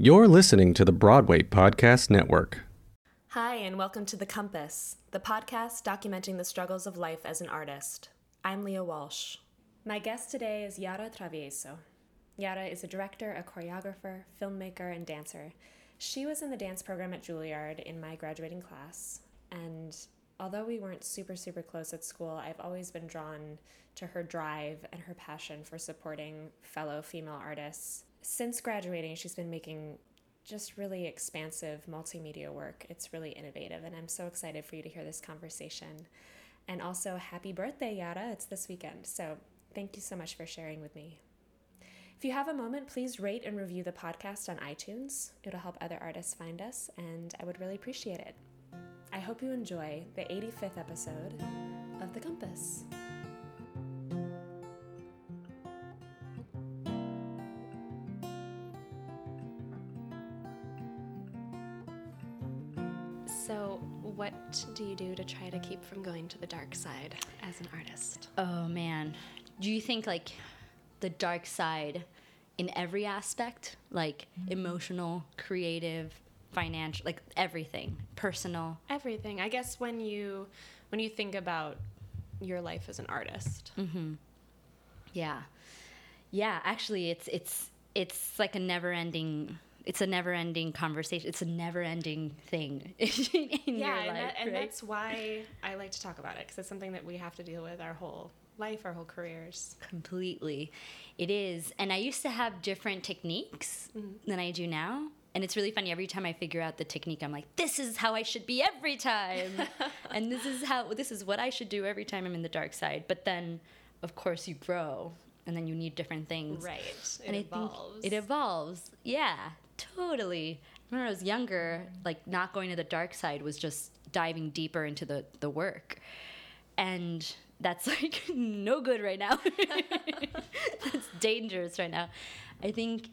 You're listening to the Broadway Podcast Network. Hi, and welcome to The Compass, the podcast documenting the struggles of life as an artist. I'm Leah Walsh. My guest today is Yara Travieso. Yara is a director, a choreographer, filmmaker, and dancer. She was in the dance program at Juilliard in my graduating class, and although we weren't super, super close at school, I've always been drawn to her drive and her passion for supporting fellow female artists since graduating, she's been making just really expansive multimedia work. It's really innovative, and I'm so excited for you to hear this conversation. And also, happy birthday, Yara! It's this weekend, so thank you so much for sharing with me. If you have a moment, please rate and review the podcast on iTunes. It'll help other artists find us, and I would really appreciate it. I hope you enjoy the 85th episode of The Compass. What do you do to try to keep from going to the dark side as an artist? Oh man. Do you think like the dark side in every aspect, like emotional, creative, financial, like everything, personal? Everything. I guess when you when you think about your life as an artist. Mm-hmm. Yeah. Yeah, actually it's it's it's like a never-ending it's a never-ending conversation. It's a never-ending thing in yeah, your and, life, that, and right? that's why I like to talk about it because it's something that we have to deal with our whole life, our whole careers. completely. It is. And I used to have different techniques mm-hmm. than I do now. And it's really funny. Every time I figure out the technique, I'm like, this is how I should be every time. and this is how, this is what I should do every time I'm in the dark side. But then, of course, you grow and then you need different things. Right. It and evolves. It evolves. Yeah, totally. When I was younger, like not going to the dark side was just diving deeper into the, the work. And that's like no good right now. that's dangerous right now. I think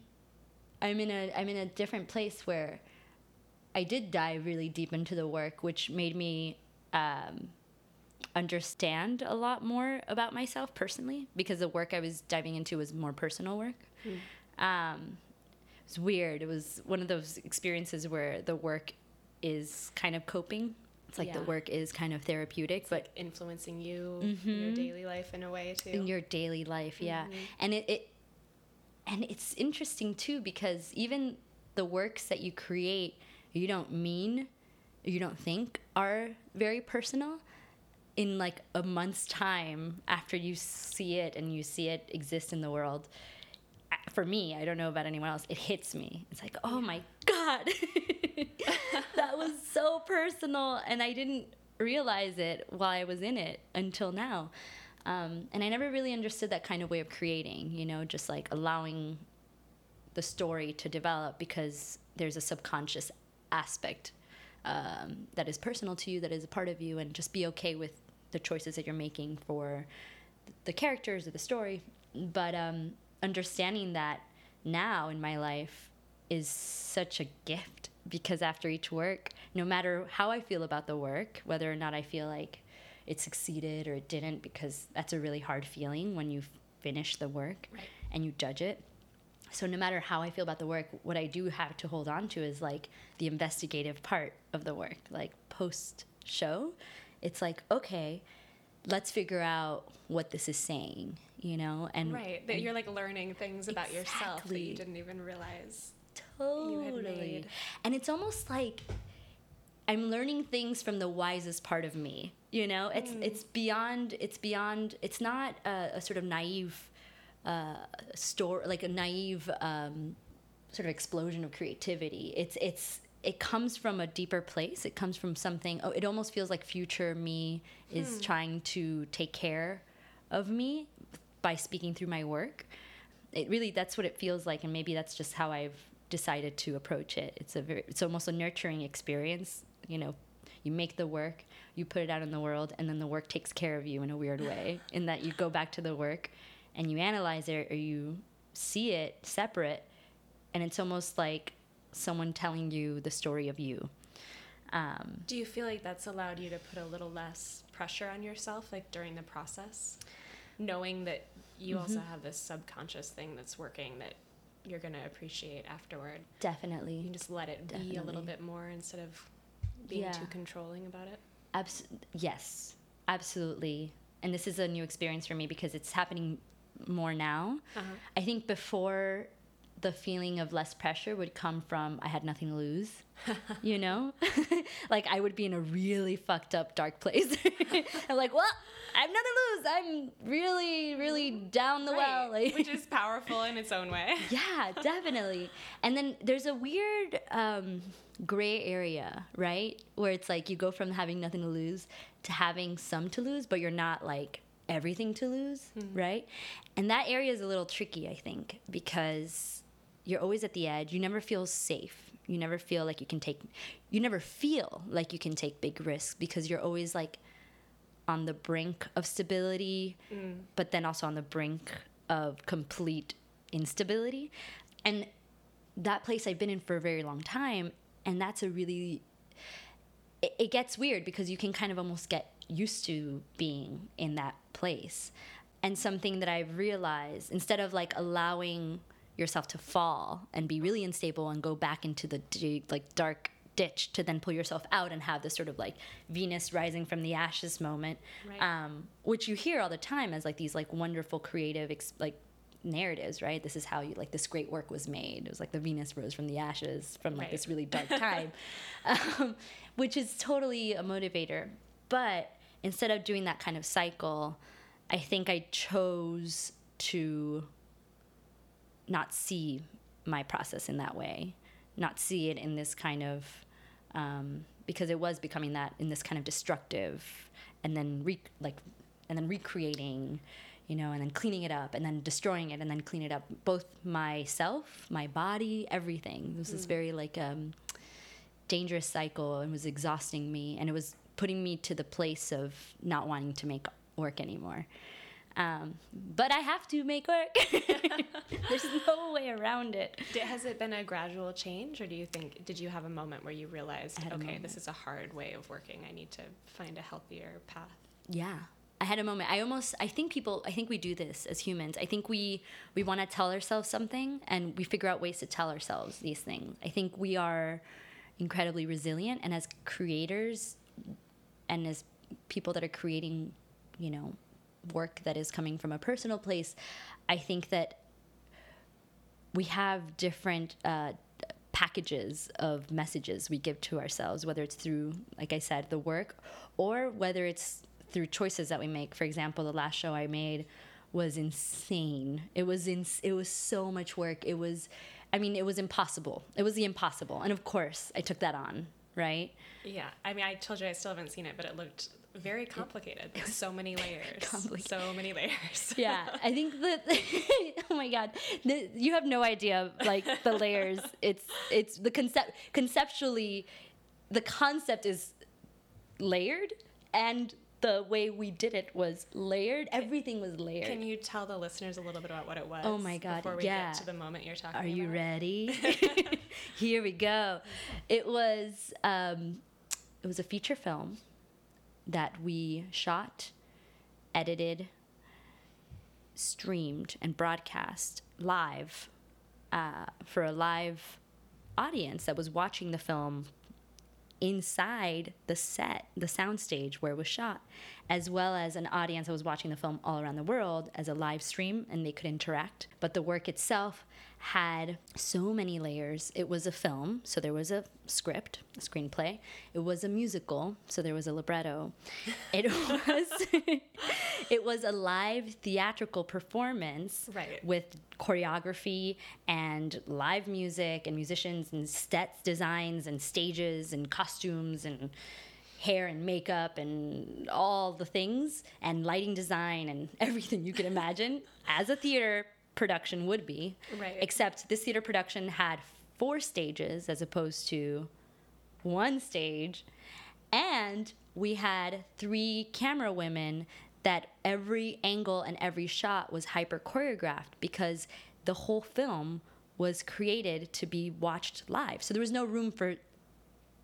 I'm in a I'm in a different place where I did dive really deep into the work, which made me um, understand a lot more about myself personally because the work I was diving into was more personal work. Um, it was weird. It was one of those experiences where the work is kind of coping. It's like the work is kind of therapeutic, but influencing you in your mm-hmm. daily life in a way too. in your daily life yeah mm-hmm. and it, it and it's interesting too because even the works that you create you don't mean you don't think are very personal in like a month's time after you see it and you see it exist in the world for me i don't know about anyone else it hits me. It's like oh my god. That was so personal and i didn't realize it while i was in it until now. Um, and i never really understood that kind of way of creating you know just like allowing the story to develop because there's a subconscious aspect um, that is personal to you that is a part of you and just be okay with the choices that you're making for the characters or the story. But um, understanding that now in my life is such a gift because after each work no matter how i feel about the work whether or not i feel like it succeeded or it didn't because that's a really hard feeling when you finish the work Right. and you judge it so no matter how I feel about the work, what I do have to hold on to is like the investigative part of the work, like post show. It's like, okay, let's figure out what this is saying, you know? And right. That you're like learning things about yourself that you didn't even realize. totally. And it's almost like I'm learning things from the wisest part of me. You know, it's it's beyond. It's beyond. It's not a, a sort of naive uh, store, like a naive um, sort of explosion of creativity. It's it's it comes from a deeper place. It comes from something. Oh, it almost feels like future me is trying to take care of me by speaking through my work. It really that's what it feels like, and maybe that's just how I've decided to approach it. It's a very, it's almost a nurturing experience. You know, you make the work, you put it out in the world, and then the work takes care of you in a weird way. in that you go back to the work and you analyze it or you see it separate, and it's almost like someone telling you the story of you. Um, Do you feel like that's allowed you to put a little less pressure on yourself, like during the process, knowing that you also have this subconscious thing that's working that you're going to appreciate afterward. Definitely. You can just let it be a little bit more instead of being Yeah. too controlling about it. Abs- yes, absolutely. And this is a new experience for me because it's happening more now. Uh-huh. I think before the feeling of less pressure would come from I had nothing to lose. you know? like I would be in a really fucked up dark place. I'm like, well, I have nothing to lose. I'm really, really down the well. Like, which is powerful in its own way. yeah, definitely. And then there's a weird um, gray area, right? Where it's like you go from having nothing to lose to having some to lose, but you're not like everything to lose, right? And that area is a little tricky, I think, because you're always at the edge. You never feel safe. You never feel like you can take, you never feel like you can take big risks because you're always like on the brink of stability, mm. but then also on the brink of complete instability. And that place I've been in for a very long time, and that's a really it, it gets weird because you can kind of almost get used to being in that place. And something that I've realized instead of like allowing yourself to fall and be really unstable and go back into the like dark ditch to then pull yourself out and have this sort of like Venus rising from the ashes moment, Right. um, which you hear all the time as like these like wonderful creative ex- like narratives, right? This is how you like this great work was made. It was like the Venus rose from the ashes from like Right. this really dark time, um, which is totally a motivator. But instead of doing that kind of cycle, I think I chose to not see my process in that way, not see it in this kind of um, because it was becoming that in this kind of destructive, and then re- like and then recreating, you know, and then cleaning it up, and then destroying it, and then clean it up. Both myself, my body, everything. It was this very like um, dangerous cycle, and was exhausting me, and it was putting me to the place of not wanting to make work anymore. Um, but I have to make work. There's no way around it. Has it been a gradual change, or do you think did you have a moment where you realized, I had a okay, moment. this is a hard way of working. I need to find a healthier path. Yeah. I had a moment. I almost I think people I think we do this as humans. I think we we want to tell ourselves something and we figure out ways to tell ourselves these things. I think we are incredibly resilient and as creators and as people that are creating, you know, work that is coming from a personal place, I think that we have different uh, packages of messages we give to ourselves, whether it's through, like I said, the work, or whether it's through choices that we make. For example, the last show I made was insane. It was in, it was so much work. It was, I mean, it was impossible. It was the impossible, and of course, I took that on. Right? Yeah, I mean, I told you I still haven't seen it, but it looked very complicated. with so many layers. So many layers. yeah i think that oh my god the, you have no idea like the layers it's it's the concept conceptually the concept is layered and the way we did it was layered everything was layered Can you tell the listeners a little bit about what it was? Oh my God, Before we yeah. get to the moment you're talking Are about. you ready? Here we go. It was um, it was a feature film that we shot, edited, streamed, and broadcast live uh, for a live audience that was watching the film inside the set, the soundstage where it was shot, as well as an audience that was watching the film all around the world as a live stream and they could interact. But the work itself had so many layers. It was a film, so there was a script, a screenplay. It was a musical, so there was a libretto. It was it was a live theatrical performance Right. with choreography and live music and musicians and sets designs and stages and costumes and hair and makeup and all the things and lighting design and everything you can imagine as a theater production would be. Right. except this theater production had four stages as opposed to one stage. And we had three camera women that every angle and every shot was hyper choreographed because the whole film was created to be watched live. So there was no room for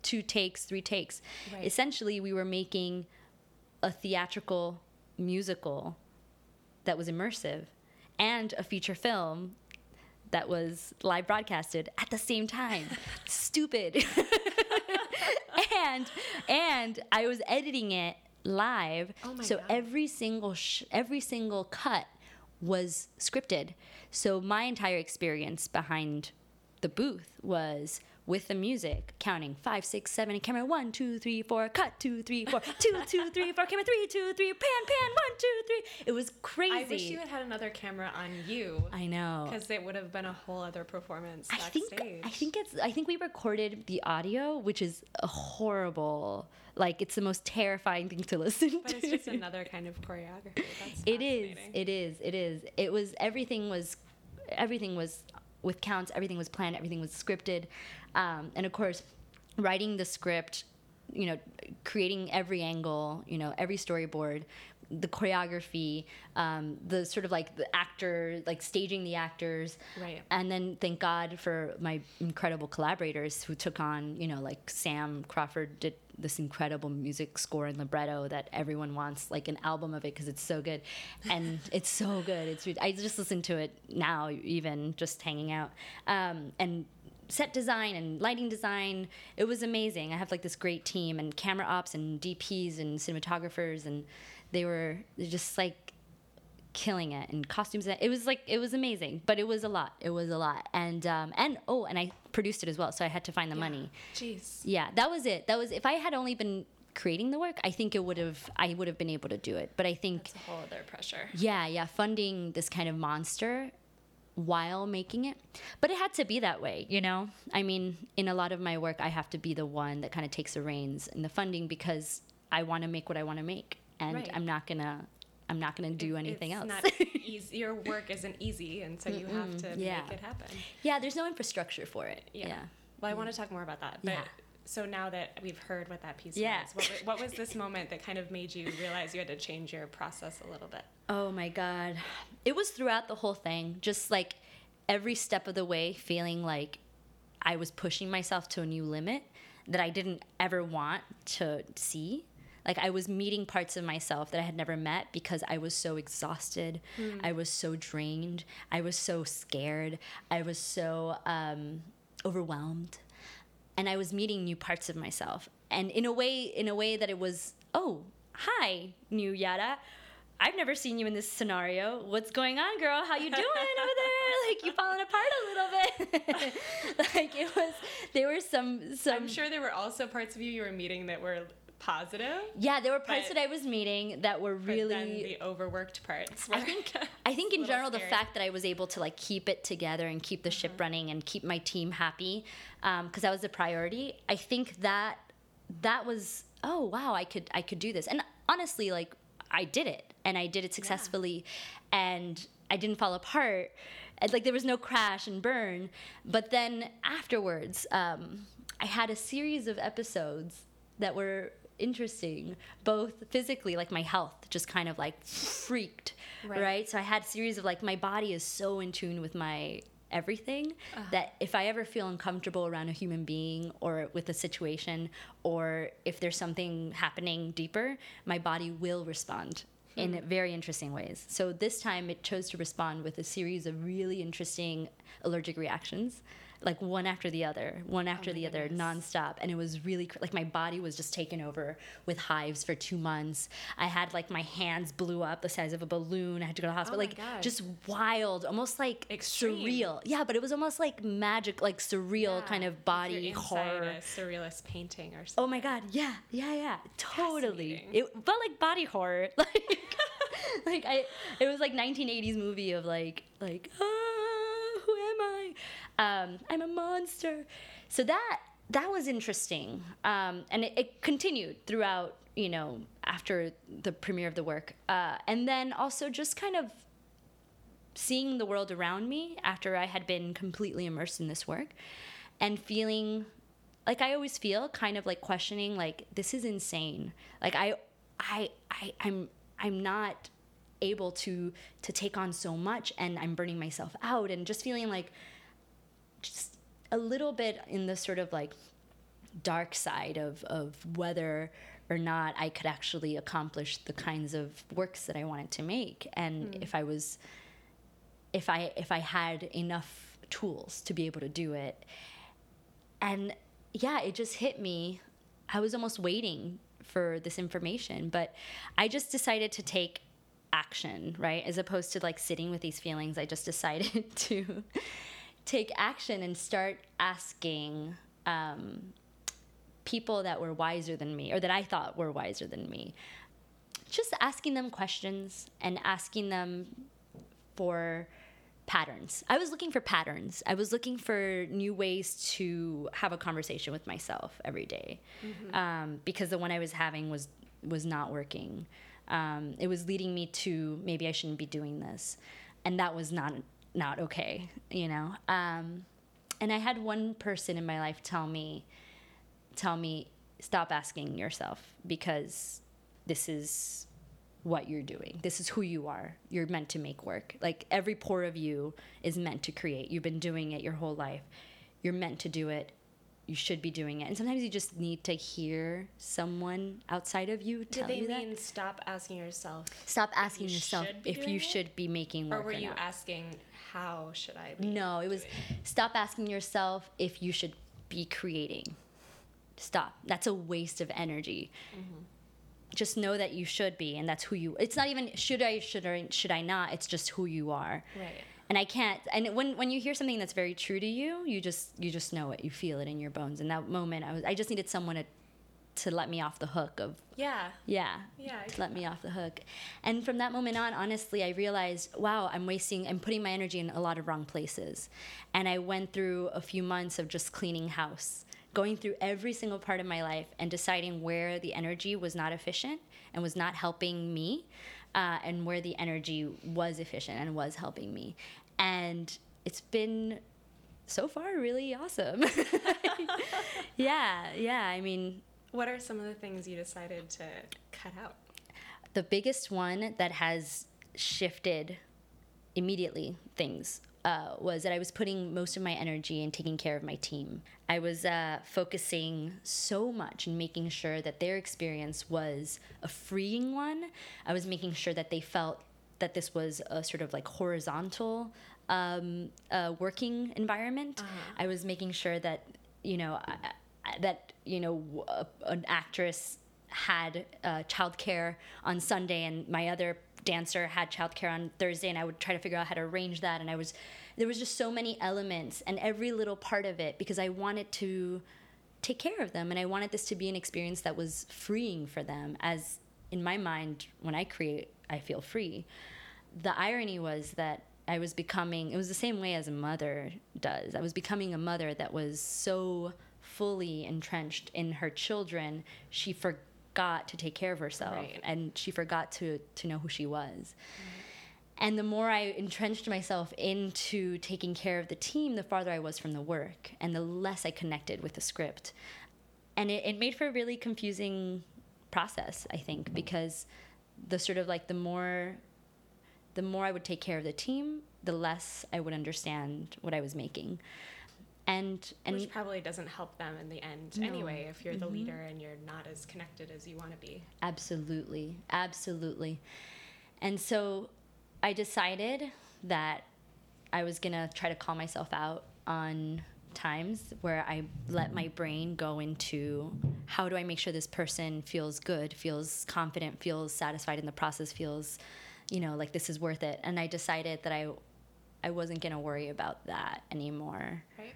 two takes three takes Right. essentially we were making a theatrical musical that was immersive and a feature film that was live broadcasted at the same time. Stupid. and and I was editing it live. Oh my so God. every single sh- every single cut was scripted. So my entire experience behind the booth was with the music, counting five, six, seven, camera one, two, three, four, cut two, three, four, two, two, three, four, camera three, two, three, pan, pan, one, two, three. It was crazy. I wish you had had another camera on you. I know. Because it would have been a whole other performance I backstage. think I think it's I think we recorded the audio, which is horrible. Like it's the most terrifying thing to listen But to. it's just another kind of choreography. That's it is. It is. It is. It was everything was everything was with counts, everything was planned, everything was scripted. Um, and of course, writing the script, you know, creating every angle, you know, every storyboard, the choreography, um, the sort of like the actor, like staging the actors. Right. And then thank God for my incredible collaborators who took on, you know, like Sam Crawford did this incredible music score and libretto that everyone wants, like an album of it because it's so good, and it's so good. It's I just listen to it now, even just hanging out, um, and set design and lighting design. It was amazing. I have like this great team and camera ops and DPs and cinematographers, and they were just like killing it and costumes it was like it was amazing but it was a lot. It was a lot. And um and oh and i produced it as well so i had to find the money. Jeez. yeah that was it. That was if i had only been creating the work i think it would have i would have been able to do it. But i think It's a whole other pressure. yeah yeah funding this kind of monster while making it. But it had to be that way you know? I mean in a lot of my work i have to be the one that kind of takes the reins in the funding because i want to make what i want to make. And Right. i'm not gonna i'm not gonna do It- anything it's else Not easy. Your work isn't easy, and so you have to yeah. make it happen. yeah there's no infrastructure for it yeah, Well, I want to talk more about that. But Yeah. so now that we've heard what that piece Yeah. was, what, what was this moment that kind of made you realize you had to change your process a little bit? Oh my God. It was throughout the whole thing, just like every step of the way, feeling like I was pushing myself to a new limit that I didn't ever want to see. Like I was meeting parts of myself that I had never met because I was so exhausted. I was so drained. I was so scared. I was so um, overwhelmed and I was meeting new parts of myself. And in a way, in a way that it was, oh, hi, new Yara. I've never seen you in this scenario. What's going on, girl? How you doing over there? Like you falling apart a little bit. like it was. There were some some. I'm sure there were also parts of you you were meeting that were positive. Yeah, there were parts but- that I was meeting that were really. the overworked parts. I think I think in general the fact that I was able to like keep it together and keep the ship running and keep my team happy because that was the priority. I think that that was oh wow I could I could do this and honestly like I did it and I did it successfully and I didn't fall apart and, like there was no crash and burn but then afterwards um, I had a series of episodes that were interesting both physically like my health just kind of like freaked Right. right, so i had a series of like my body is so in tune with my everything uh-huh. that if i ever feel uncomfortable around a human being or with a situation or if there's something happening deeper my body will respond hmm. in very interesting ways. So this time it chose to respond with a series of really interesting allergic reactions like one after the other, one after my the other, nonstop. And it was really cr- like my body was just taken over with hives for two months. I had like my hands blew up the size of a balloon. I had to go to the hospital. my like God. just wild, almost like Extreme. surreal. Yeah, but it was almost like magic, like surreal Yeah, kind of body horror. Surrealist painting or something. Oh my god, yeah, yeah, yeah, totally. It felt like body horror, like, like I, it was like 1980s movie of like, like, ah, who am I? Um, I'm a monster. So that that was interesting, um, and it, it continued throughout. You know, after the premiere of the work, uh, and then also just kind of seeing the world around me after I had been completely immersed in this work and feeling like I always feel kind of like questioning like this is insane. Like I I I I'm I'm not able to to take on so much and I'm burning myself out and just feeling like just a little bit in the sort of like dark side of, of whether or not I could actually accomplish the kinds of works that I wanted to make and hmm. if I was if I if I had enough tools to be able to do it. And yeah, it just hit me. I was almost waiting for this information, but I just decided to take action, right? As opposed to like sitting with these feelings, I just decided to take action and start asking um, people that were wiser than me or that I thought were wiser than me. Just asking them questions and asking them for patterns. I was looking for patterns. I was looking for new ways to have a conversation with myself every day. Um, because the one I was having was was not working. Um, it was leading me to maybe I shouldn't be doing this, and that was not not okay. You know. Um, and I had one person in my life tell me, tell me, stop asking yourself because this is what you're doing. This is who you are. You're meant to make work. Like every pore of you is meant to create. You've been doing it your whole life. You're meant to do it. You should be doing it. And sometimes you just need to hear someone outside of you tell you that. they mean stop asking yourself, Stop asking you yourself if you it? should be making work or were you not. asking how should I? Be? No, it was stop asking yourself if you should be creating. Stop. That's a waste of energy. Mm-hmm. Just know that you should be, and that's who you. It's not even should I, should I, should I not. It's just who you are. Right. And I can't. And when when you hear something that's very true to you, you just you just know it. You feel it in your bones. In that moment, I was I just needed someone to to let me off the hook of Yeah. yeah. Yeah, To let me off the hook. And from that moment on, honestly, I realized, wow, I'm wasting, I'm putting my energy in a lot of wrong places. And I went through a few months of just cleaning house, going through every single part of my life and deciding where the energy was not efficient and was not helping me, uh, and where the energy was efficient and was helping me. And it's been so far really awesome. yeah, yeah. I mean, What are some of the things you decided to cut out? the biggest one that has shifted immediately things uh, was that I was putting most of my energy in taking care of my team. I was uh, focusing so much in making sure that their experience was a freeing one. I was making sure that they felt that this was a sort of like horizontal um, uh, working environment. I was making sure that you know that you know a- an actress had uh, childcare on Sunday, and my other dancer had childcare on Thursday, and I would try to figure out how to arrange that. And I was there was just so many elements and every little part of it because I wanted to take care of them, and I wanted this to be an experience that was freeing for them. As in my mind, when I create, I feel free. The irony was that I was becoming, it was the same way as a mother does. I was becoming a mother that was so fully entrenched in her children, she forgot to take care of herself Right. and she forgot to, to know who she was. And the more I entrenched myself into taking care of the team, the farther I was from the work and the less I connected with the script. And it, it made for a really confusing process, I think, because the sort of like the more the more I would take care of the team, the less I would understand what I was making. And and Which probably doesn't help them in the end anyway if you're the mm-hmm. leader and you're not as connected as you want to be. Absolutely. Absolutely. And so I decided that I was going to try to call myself out on times where I let my brain go into how do I make sure this person feels good, feels confident, feels satisfied in the process, feels, you know, like this is worth it. And I decided that I I wasn't going to worry about that anymore. Right?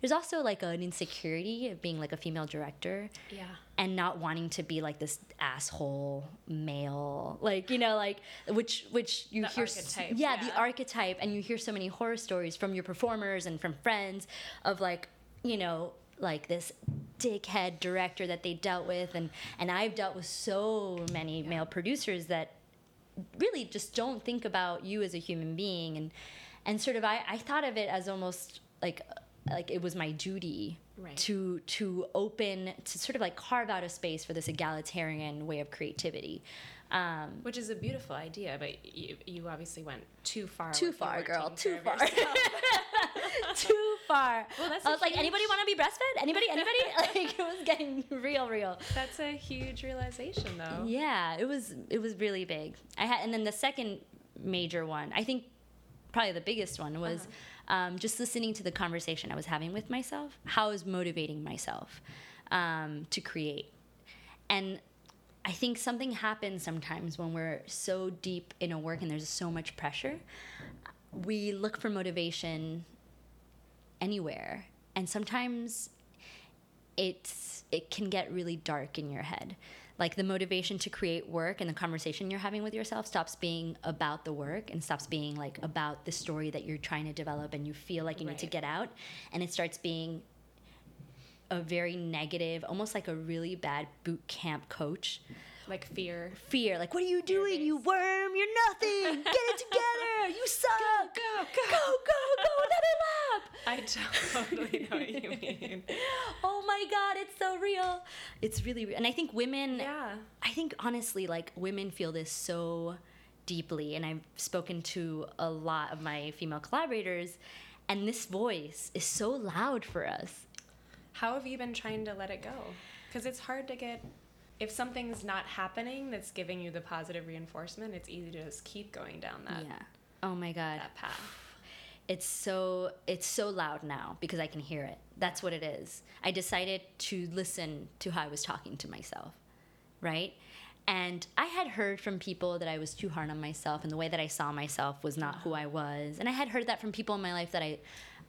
There's also like an insecurity of being like a female director Yeah. and not wanting to be like this asshole male like you know like which which you The hear archetype, yeah, the archetype and you hear so many horror stories from your performers and from friends of like you know like this dickhead director that they dealt with and and I've dealt with so many male producers that really just don't think about you as a human being and and sort of I, I thought of it as almost like like it was my duty Right. to to open to sort of like carve out a space for this egalitarian way of creativity. Um, Which is a beautiful idea, but you, you obviously went too far. too far girl. too far. too far. Well, that's i was like anybody want to be breastfed? Anybody? Anybody? Like it was getting real real. That's a huge realization, though. Yeah, it was it was really big. I had and then the second major one, I think probably the biggest one was um, just listening to the conversation I was having with myself, how I was motivating myself um, to create. And I think something happens sometimes when we're so deep in a work and there's so much pressure. We look for motivation anywhere, and sometimes it's it can get really dark in your head. Like the motivation to create work and the conversation you're having with yourself stops being about the work and stops being like about the story that you're trying to develop and you feel like you need to get out, and it starts being a very negative, almost like a really bad boot camp coach Like fear. fear. Like, what are you doing, you worm? You're nothing. Get it together. You suck. Go, go, go, go, go another lap. I totally know what you mean. Oh my God, it's so real. It's really real. And I think women, Yeah. I think honestly, like, women feel this so deeply. And I've spoken to a lot of my female collaborators, and this voice is so loud for us. How have you been trying to let it go? Because it's hard to get. If something's not happening that's giving you the positive reinforcement, it's easy to just keep going down that yeah. Oh my God. that path. It's so it's so loud now because I can hear it. That's what it is. I decided to listen to how I was talking to myself, right? And I had heard from people that I was too hard on myself and the way that I saw myself was not who I was. And I had heard that from people in my life that I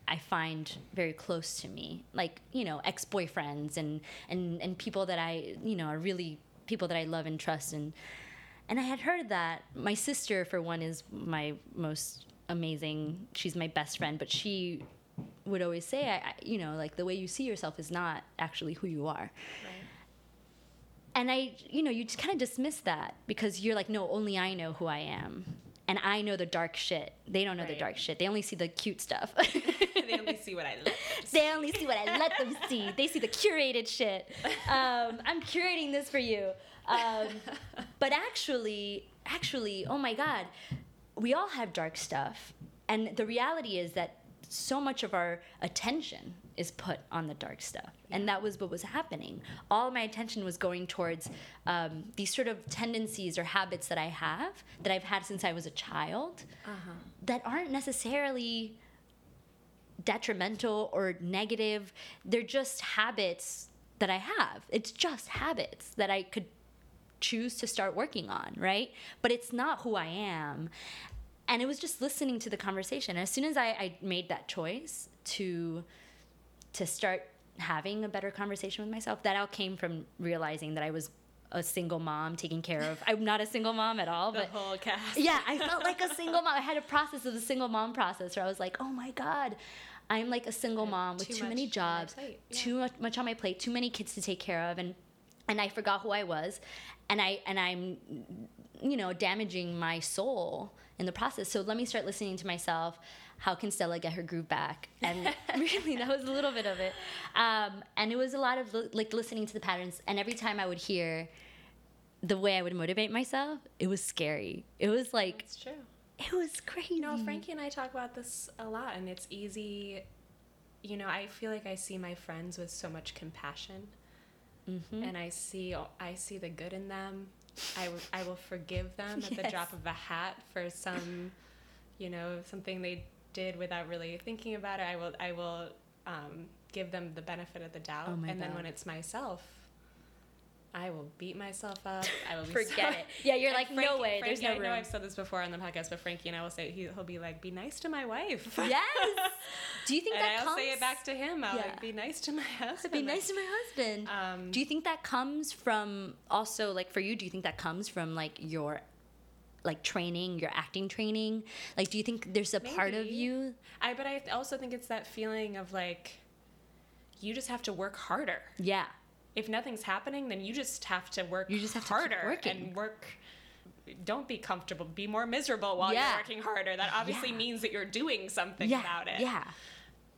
I find very close to me, like, you know, ex-boyfriends and and and people that I, you know, are really people that I love and trust and and I had heard that my sister, for one, is my most amazing. She's my best friend, but she would always say, I, I, you know, like the way you see yourself is not actually who you are. Right. And I, you know, you just kind of dismiss that because you're like, no, only I know who I am. And I know the dark shit. They don't know the dark shit. They only see the cute stuff. they only see what I let. they only see what I let them see. They see the curated shit. Um, I'm curating this for you. Um, but actually, actually, oh my God, we all have dark stuff. And the reality is that so much of our attention is put on the dark stuff. And that was what was happening. All my attention was going towards um, these sort of tendencies or habits that I have, that I've had since I was a child, that aren't necessarily detrimental or negative. They're just habits that I have. It's just habits that I could choose to start working on, right? But it's not who I am. And it was just listening to the conversation. As soon as I, I made that choice to to start having a better conversation with myself, that all came from realizing that I was a single mom taking care of. I'm not a single mom at all, The but whole cast. yeah, I felt like a single mom. I had a process of the single mom process where I was like, oh my God, I'm like a single mom with too too many much on my jobs, yeah. too much, much on my plate, too many kids to take care of, and and I forgot who I was, and I and I'm, you know, damaging my soul in the process. So let me start listening to myself. How can Stella get her groove back? And really, that was a little bit of it. Um, and it was a lot of li- like listening to the patterns. And every time I would hear the way I would motivate myself, it was scary. It was like It's true. it was crazy. You know, Frankie and I talk about this a lot, and it's easy. You know, I feel like I see my friends with so much compassion, Mm-hmm. and I see I see the good in them. I, w- I will forgive them at the drop of a hat for some, you know, something they did without really thinking about it. I will I will um, give them the benefit of the doubt, Oh and then when it's myself, I will beat myself up. I will be Forget so- it. Yeah, you're like, no way, there's no I know room. I've said this before on the podcast, but Frankie and I will say he, he'll be like, "Be nice to my wife." Yes. Do you think and that I'll comes? say it back to him. I'll Yeah. like, "Be nice to my husband." Be nice to my husband. Um, do you think that comes from also like for you? Do you think that comes from like your like training, your acting training? Like, do you think there's a part of you? I but I also think it's that feeling of like, you just have to work harder. Yeah. If nothing's happening, then you just have to work. You just have to harder working. and work. Don't be comfortable. Be more miserable while Yeah. you're working harder. That obviously Yeah. means that you're doing something yeah. about it. Yeah.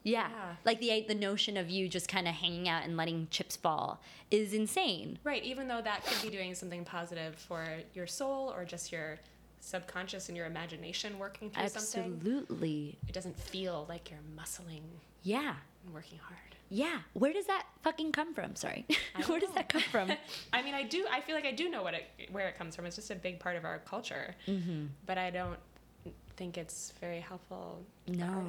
Yeah. Yeah. Like the the notion of you just kind of hanging out and letting chips fall is insane. Right, even though that could be doing something positive for your soul or just your subconscious and your imagination working through something, Absolutely. it doesn't feel like you're muscling Yeah. and working hard. Yeah. Where does that fucking come from? Sorry. Where does know. that come from? I mean, I do. I feel like I do know what it, where it comes from. It's just a big part of our culture, mm-hmm. but I don't think it's very helpful. no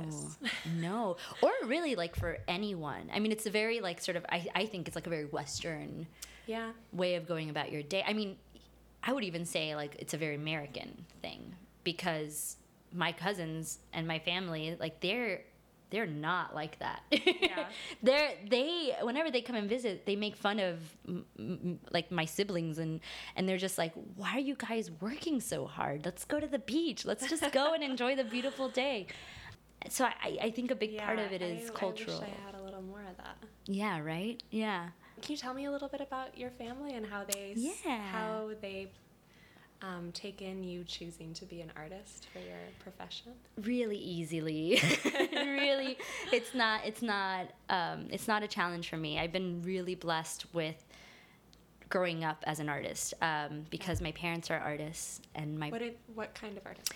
no or really like for anyone i mean it's a very like sort of I, I think it's like a very western yeah. way of going about your day i mean i would even say like it's a very american thing because my cousins and my family like they're they're not like that. Yeah. they're they whenever they come and visit they make fun of m- m- like my siblings and and they're just like why are you guys working so hard? Let's go to the beach. Let's just go and enjoy the beautiful day. So i i think a big part of it is I, cultural I wish I had a little more of that. yeah right? Yeah. Can you tell me a little bit about your family and how they Yeah. how they um, take in you choosing to be an artist for your profession? really easily really it's not it's not um, it's not a challenge for me i've been really blessed with growing up as an artist um, because my parents are artists and my What did, what kind of artist?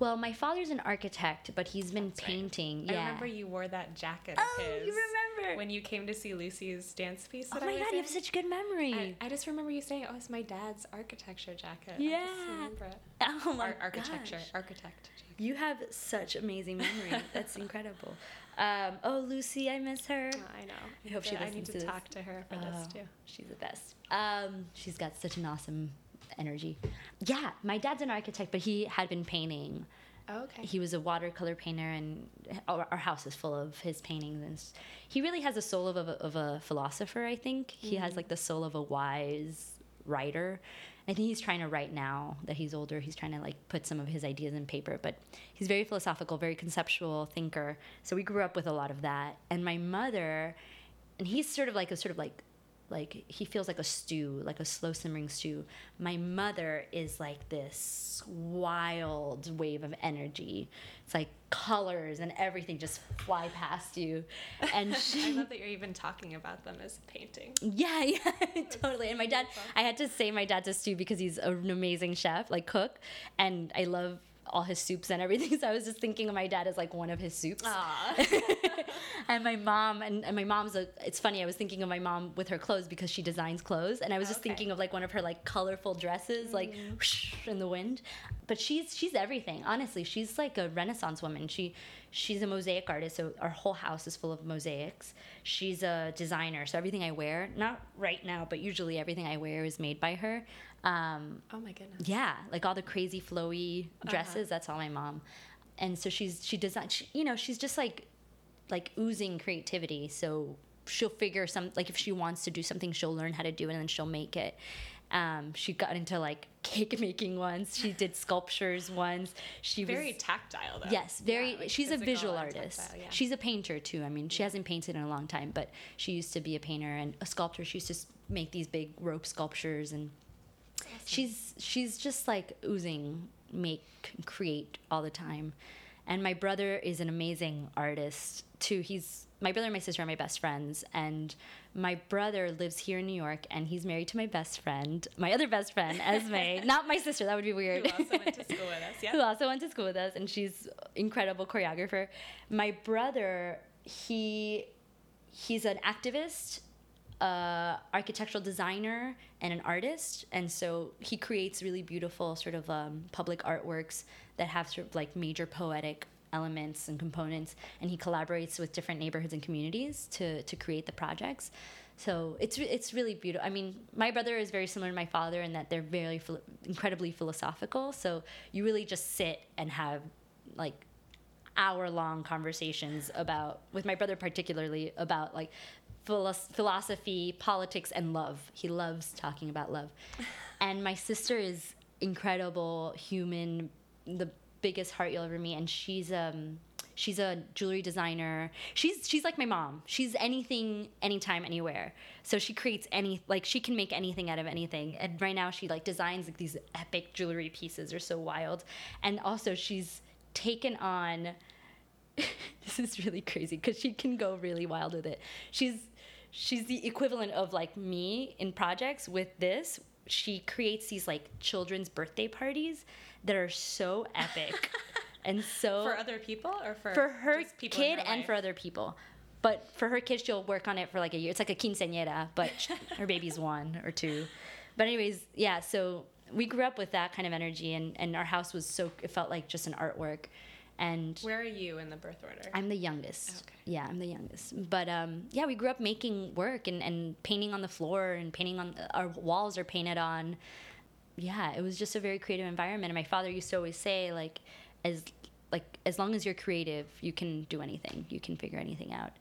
well my father's an architect but he's been That's right. painting I remember you wore that jacket of oh his you remember when you came to see Lucy's dance piece. oh my god you have such good memory I, I just remember you saying, "Oh, it's my dad's architecture jacket." Yeah. just remember it. oh my Ar- architecture, gosh. architect. you have such amazing memory that's incredible um, oh lucy i miss her Oh, I know. I hope she listens I need to, to this. talk to her for this Oh, too. She's the best. Um, she's got such an awesome energy. Yeah, my dad's an architect, but he had been painting. Oh, okay. He was a watercolor painter, and our, our house is full of his paintings. And he really has the soul of a, of a philosopher. I think he has mm-hmm. like the soul of a wise writer. I think he's trying to write now that he's older. He's trying to like put some of his ideas in paper, but he's very philosophical, very conceptual thinker. So we grew up with a lot of that. And my mother, and he's sort of like a sort of like like he feels like a stew like a slow simmering stew. My mother is like this wild wave of energy. It's like colors and everything just fly past you. And I she love that you're even talking about them as painting. yeah, yeah, totally. And my dad, I had to say my dad's a stew because he's an amazing chef, like cook, and I love all his soups and everything. So I was just thinking of my dad as like one of his soups. and my mom, and, and my mom's a, it's funny, I was thinking of my mom with her clothes because she designs clothes. And I was just Okay. thinking of like one of her like colorful dresses, like mm. whoosh in the wind. But she's, she's everything. Honestly, she's like a renaissance woman. She, she's a mosaic artist. So our whole house is full of mosaics. She's a designer. So everything I wear, not right now, but usually everything I wear is made by her. Um, Oh my goodness. yeah, like all the crazy flowy dresses. That's all my mom. And so she's she does not. She, you know, she's just like like oozing creativity. So she'll figure some like if she wants to do something, she'll learn how to do it and then she'll make it. Um, she got into like cake making once. She did sculptures once. She Very was tactile though. Yes, very. Yeah, like she's a visual artist. tactile, yeah. She's a painter too. I mean, she hasn't painted in a long time, but she used to be a painter and a sculptor. She used to make these big rope sculptures, and she's she's just like oozing, make, create all the time. And my brother is an amazing artist too. He's my brother and my sister are my best friends, and my brother lives here in New York, and he's married to my best friend, my other best friend, Esme. Not my sister. That would be weird. Who also went to school with us? Yeah. Who also went to school with us, and she's incredible choreographer. My brother, he he's an activist, uh, architectural designer, and an artist, and so he creates really beautiful sort of um, public artworks that have sort of like major poetic elements and components, and he collaborates with different neighborhoods and communities to to create the projects. So it's it's really beautiful. I mean, my brother is very similar to my father in that they're very philo- incredibly philosophical. So you really just sit and have like hour long conversations about with my brother particularly about like philos- philosophy, politics, and love. He loves talking about love. and my sister is incredible human, the biggest heart you'll ever meet, and she's um she's a jewelry designer. She's she's like my mom. She's anything, anytime, anywhere. So she creates any like she can make anything out of anything. And right now she like designs like these epic jewelry pieces. They're so wild. And also she's taken on this is really crazy because she can go really wild with it. She's she's the equivalent of like me in projects with this. She creates these like children's birthday parties that are so epic and so For other people or for for her just people in kid her and for other people. But for her kid, she'll work on it for like a year. It's like a quinceañera, but her baby's one or two. But anyways, yeah. So we grew up with that kind of energy, and and our house was so it felt like just an artwork, and Where are you in the birth order? I'm the youngest. Okay. Yeah, I'm the youngest. But um, yeah, we grew up making work and, and painting on the floor and painting on our walls are painted on. Yeah, it was just a very creative environment. And my father used to always say like, as like as long as you're creative, you can do anything. You can figure anything out.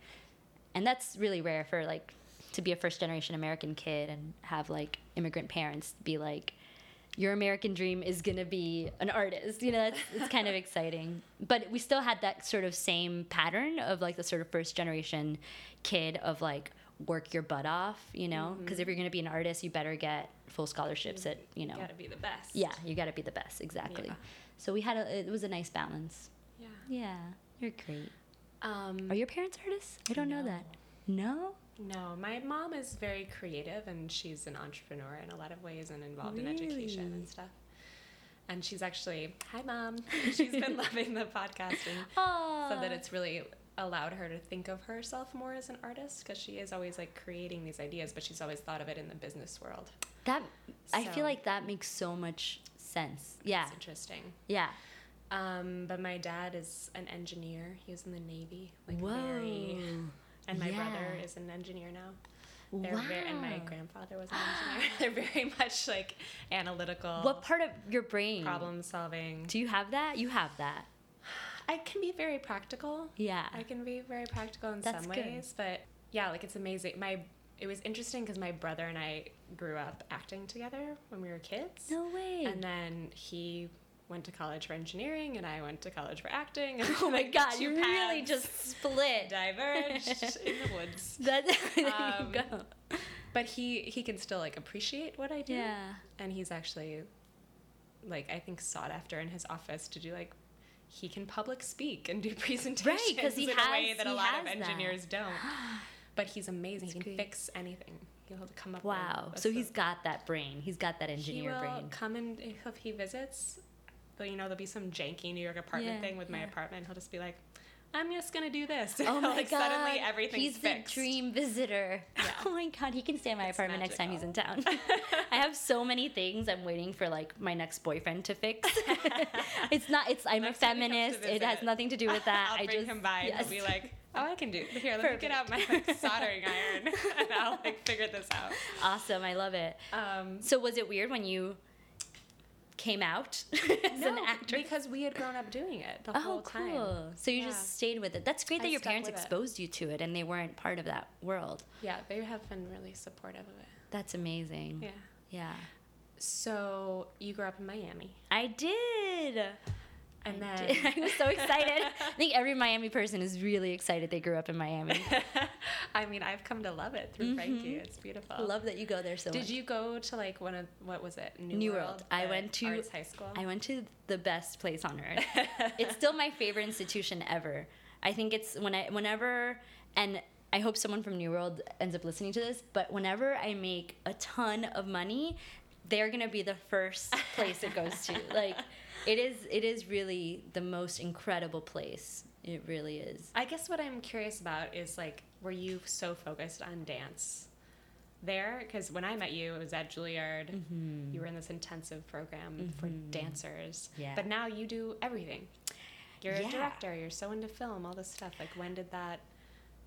And that's really rare for like to be a first generation American kid and have like immigrant parents be like, your American dream is gonna be an artist. You know, that's it's kind of exciting. But we still had that sort of same pattern of like the sort of first generation kid of like work your butt off. You know, because if you're gonna be an artist, you better get full scholarships at you know. You gotta be the best. Yeah, you gotta be the best. Exactly. Yeah. So we had a. It was a nice balance. Yeah. Yeah, you're great. Um, Are your parents artists? I don't know that. No. No, my mom is very creative and she's an entrepreneur in a lot of ways and involved in education and stuff. And she's actually, hi mom. she's been loving the podcast and Oh. said that it's really allowed her to think of herself more as an artist because she is always like creating these ideas, but she's always thought of it in the business world. that. I feel like that makes so much sense. Yeah. Interesting. Yeah. Um, but my dad is an engineer. He was in the Navy. Like Whoa. very, and my brother is an engineer now. They're very, and my grandfather was an engineer. They're very much like analytical, What part of your brain? problem solving. Do you have that? You have that. I can be very practical. Yeah. I can be very practical in That's some good. ways, but yeah, like it's amazing. My it was interesting because my brother and I grew up acting together when we were kids, No way. and then he went to college for engineering, and I went to college for acting. And oh my god, you really just split. diverged in the woods. That, there Um, you go. But he he can still like appreciate what I do, Yeah. and he's actually like I think sought after in his office to do like. He can public speak and do presentations 'cause he in a way has- that a lot of has that. don't. But he's amazing. he can great. fix anything. He'll come up. Wow. So he's got that brain. He's got that engineer he will brain. come and if he visits, but you know there'll be some janky New York apartment Yeah, thing with my apartment. He'll just be like, "I'm just gonna do this." Oh my like god! suddenly everything's He's fixed. the dream visitor. Yeah. Oh my god! He can stay in my It's apartment next time he's in town. I have so many things I'm waiting for, like my next boyfriend to fix. it's not. It's I'm Next a time he comes to feminist. It has nothing to do with that. I'll I bring just him by and yes. he'll be like, "Oh, I can do here. Let me get out my like, soldering iron, and I'll like figure this out." awesome. I love it. Um, So was it weird when you came out as no, an actress? because we had grown up doing it the Oh, whole time. cool. So you Yeah. just stayed with it. That's great that I your parents with it. exposed you to it and they weren't part of that world. Yeah, they have been really supportive of it. That's amazing. Yeah. Yeah. So you grew up in Miami, I did. And I then did. I was so excited. I think every Miami person is really excited they grew up in Miami. I mean, I've come to love it through Frankie. Mm-hmm. It's beautiful. I love that you go there so Did much. Did you go to like one of what was it? New, New World. I went to- Arts High School. I went to the best place on earth. it's still my favorite institution ever. I think it's when I whenever and I hope someone from New World ends up listening to this, but whenever I make a ton of money, they're going to be the first place it goes to. Like it is it is really the most incredible place. It really is. I guess what I'm curious about is like, were you so focused on dance there? Because when I met you, it was at Juilliard. Mm-hmm. You were in this intensive program for mm-hmm. dancers. Yeah. But now you do everything. You're Yeah. a director. You're so into film, all this stuff. Like, when did that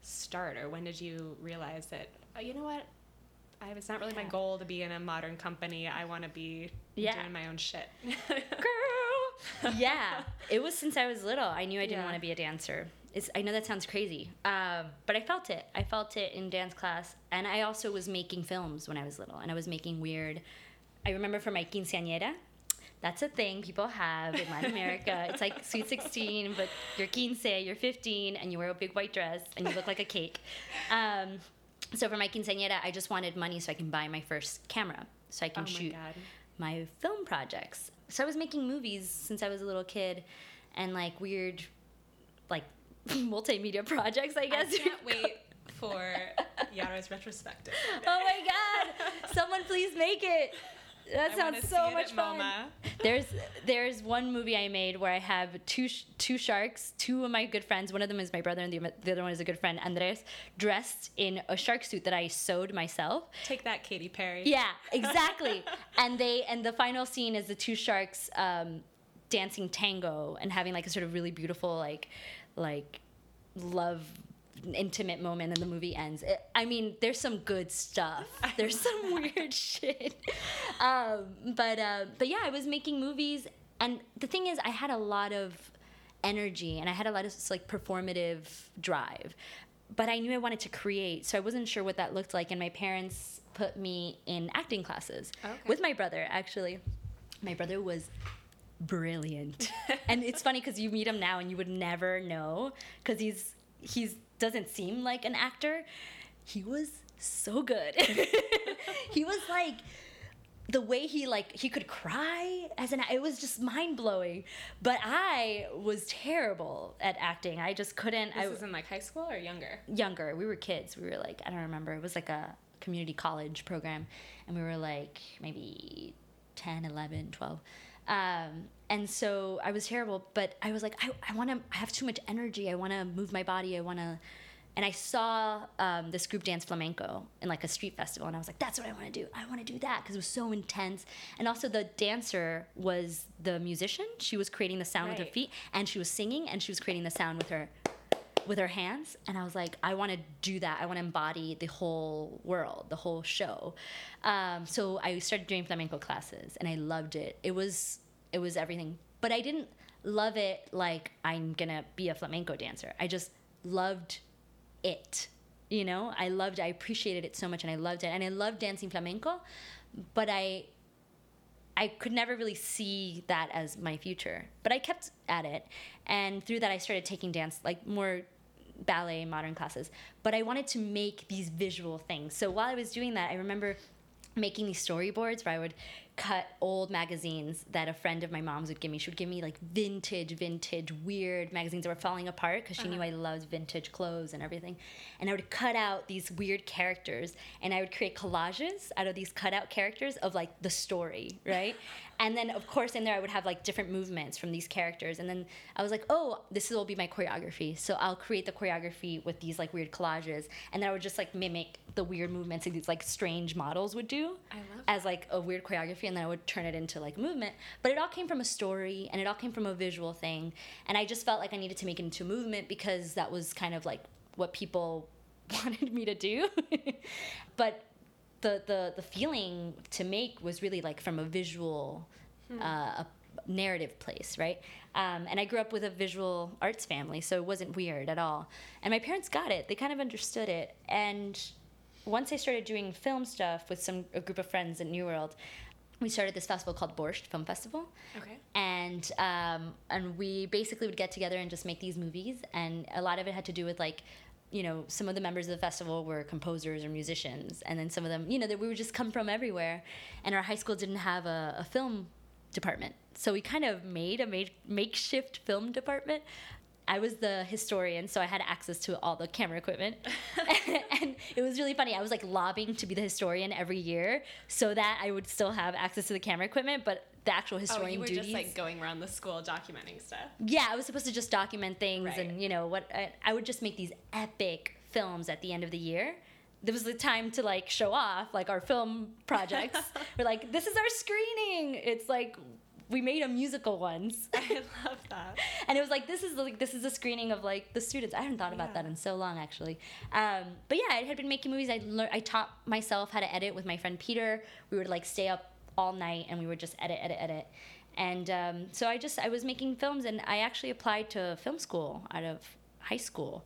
start, or when did you realize that? Oh, you know what? I, it's not really my goal to be in a modern company. I want to be Yeah. doing my own shit. girl. yeah, it was since I was little. I knew I didn't Yeah. want to be a dancer. It's, I know that sounds crazy, um, but I felt it. I felt it in dance class, and I also was making films when I was little, and I was making weird. I remember for my quinceañera. That's a thing people have in Latin America. it's like sweet 16, but you're quince, you're 15, and you wear a big white dress, and you look like a cake. Um, so for my quinceañera, I just wanted money so I can buy my first camera, so I can oh shoot god. my film projects. So I was making movies since I was a little kid and like weird like multimedia projects, I guess. I can't wait for Yara's retrospective. oh my god. Someone please make it. That I sounds so much fun. MoMA. There's there's one movie I made where I have two sh- two sharks, two of my good friends. One of them is my brother, and the, the other one is a good friend, Andres, dressed in a shark suit that I sewed myself. Take that, Katy Perry. Yeah, exactly. and they and the final scene is the two sharks um, dancing tango and having like a sort of really beautiful like like love intimate moment and the movie ends. It, i mean there's some good stuff. There's some weird shit. Um, but uh, but yeah i was making movies. And the thing is i had a lot of energy and i had a lot of like performative drive. But i knew i wanted to create so i wasn't sure what that looked like. And my parents put me in acting classes Okay. with my brother actually. My brother was brilliant. And it's funny because you meet him now and you would never know because he's he's doesn't seem like an actor he was so good he was like the way he like he could cry as an it was just mind-blowing but i was terrible at acting i just couldn't This i is in like high school or younger? younger. We were kids. We were like, I don't remember. It was like a community college program. And we were like maybe 10, 11, 12. Um, and so I was terrible, but I was like, I, I want to, I have too much energy. I want to move my body. I want to, and I saw um, this group dance flamenco in like a street festival, and I was like, "That's what I want to do. I want to do that" because it was so intense. And also, the dancer was the musician. She was creating the sound with her feet, and she was singing, and she was creating the sound with her with her hands and i was like i want to do that. I want to embody the whole world the whole show. Um, so i started doing flamenco classes and i loved it. It was it was everything. But i didn't love it like i'm gonna be a flamenco dancer. I just loved it you know? I loved i appreciated it so much and i loved it. And i loved dancing flamenco but i I could never really see that as my future. But I kept at it. And through that, I started taking dance, like more ballet, modern classes. But I wanted to make these visual things. So while I was doing that, I remember making these storyboards where I would cut old magazines that a friend of my mom's would give me. She would give me like vintage, vintage, weird magazines that were falling apart because she knew uh-huh. I loved vintage clothes and everything. And I would cut out these weird characters and I would create collages out of these cutout characters of like the story, right? and then of course in there I would have like different movements from these characters. And then I was like, oh, this will be my choreography. So I'll create the choreography with these like weird collages. And then I would just like mimic the weird movements that these like strange models would do I love as like a weird choreography and then I would turn it into like movement. But it all came from a story and it all came from a visual thing. And I just felt like I needed to make it into a movement because that was kind of like what people wanted me to do. but the, the the feeling to make was really like from a visual uh, a narrative place, right? Um, and I grew up with a visual arts family, so it wasn't weird at all. And my parents got it; they kind of understood it. And once I started doing film stuff with some a group of friends at New World, we started this festival called Borscht Film Festival Okay. and um, and we basically would get together and just make these movies and a lot of it had to do with like you know some of the members of the festival were composers or musicians and then some of them you know that we would just come from everywhere and our high school didn't have a, a film department so we kind of made a make, makeshift film department I was the historian, so I had access to all the camera equipment. and it was really funny. I was like lobbying to be the historian every year so that I would still have access to the camera equipment, but the actual historian Oh, you were duties. just like going around the school documenting stuff. yeah, I was supposed to just document things Right. and, you know, what I, I would just make these epic films at the end of the year. There was the time to like show off like our film projects. We're like, this is our screening. It's like we made a musical once. I love that. and it was like this is like this is a screening of like the students. I hadn't thought about Yeah. that in so long actually. Um, but yeah, I had been making movies. I learned. I taught myself how to edit with my friend Peter. We would like stay up all night and we would just edit, edit, edit. And um, so I just I was making films and I actually applied to film school out of high school.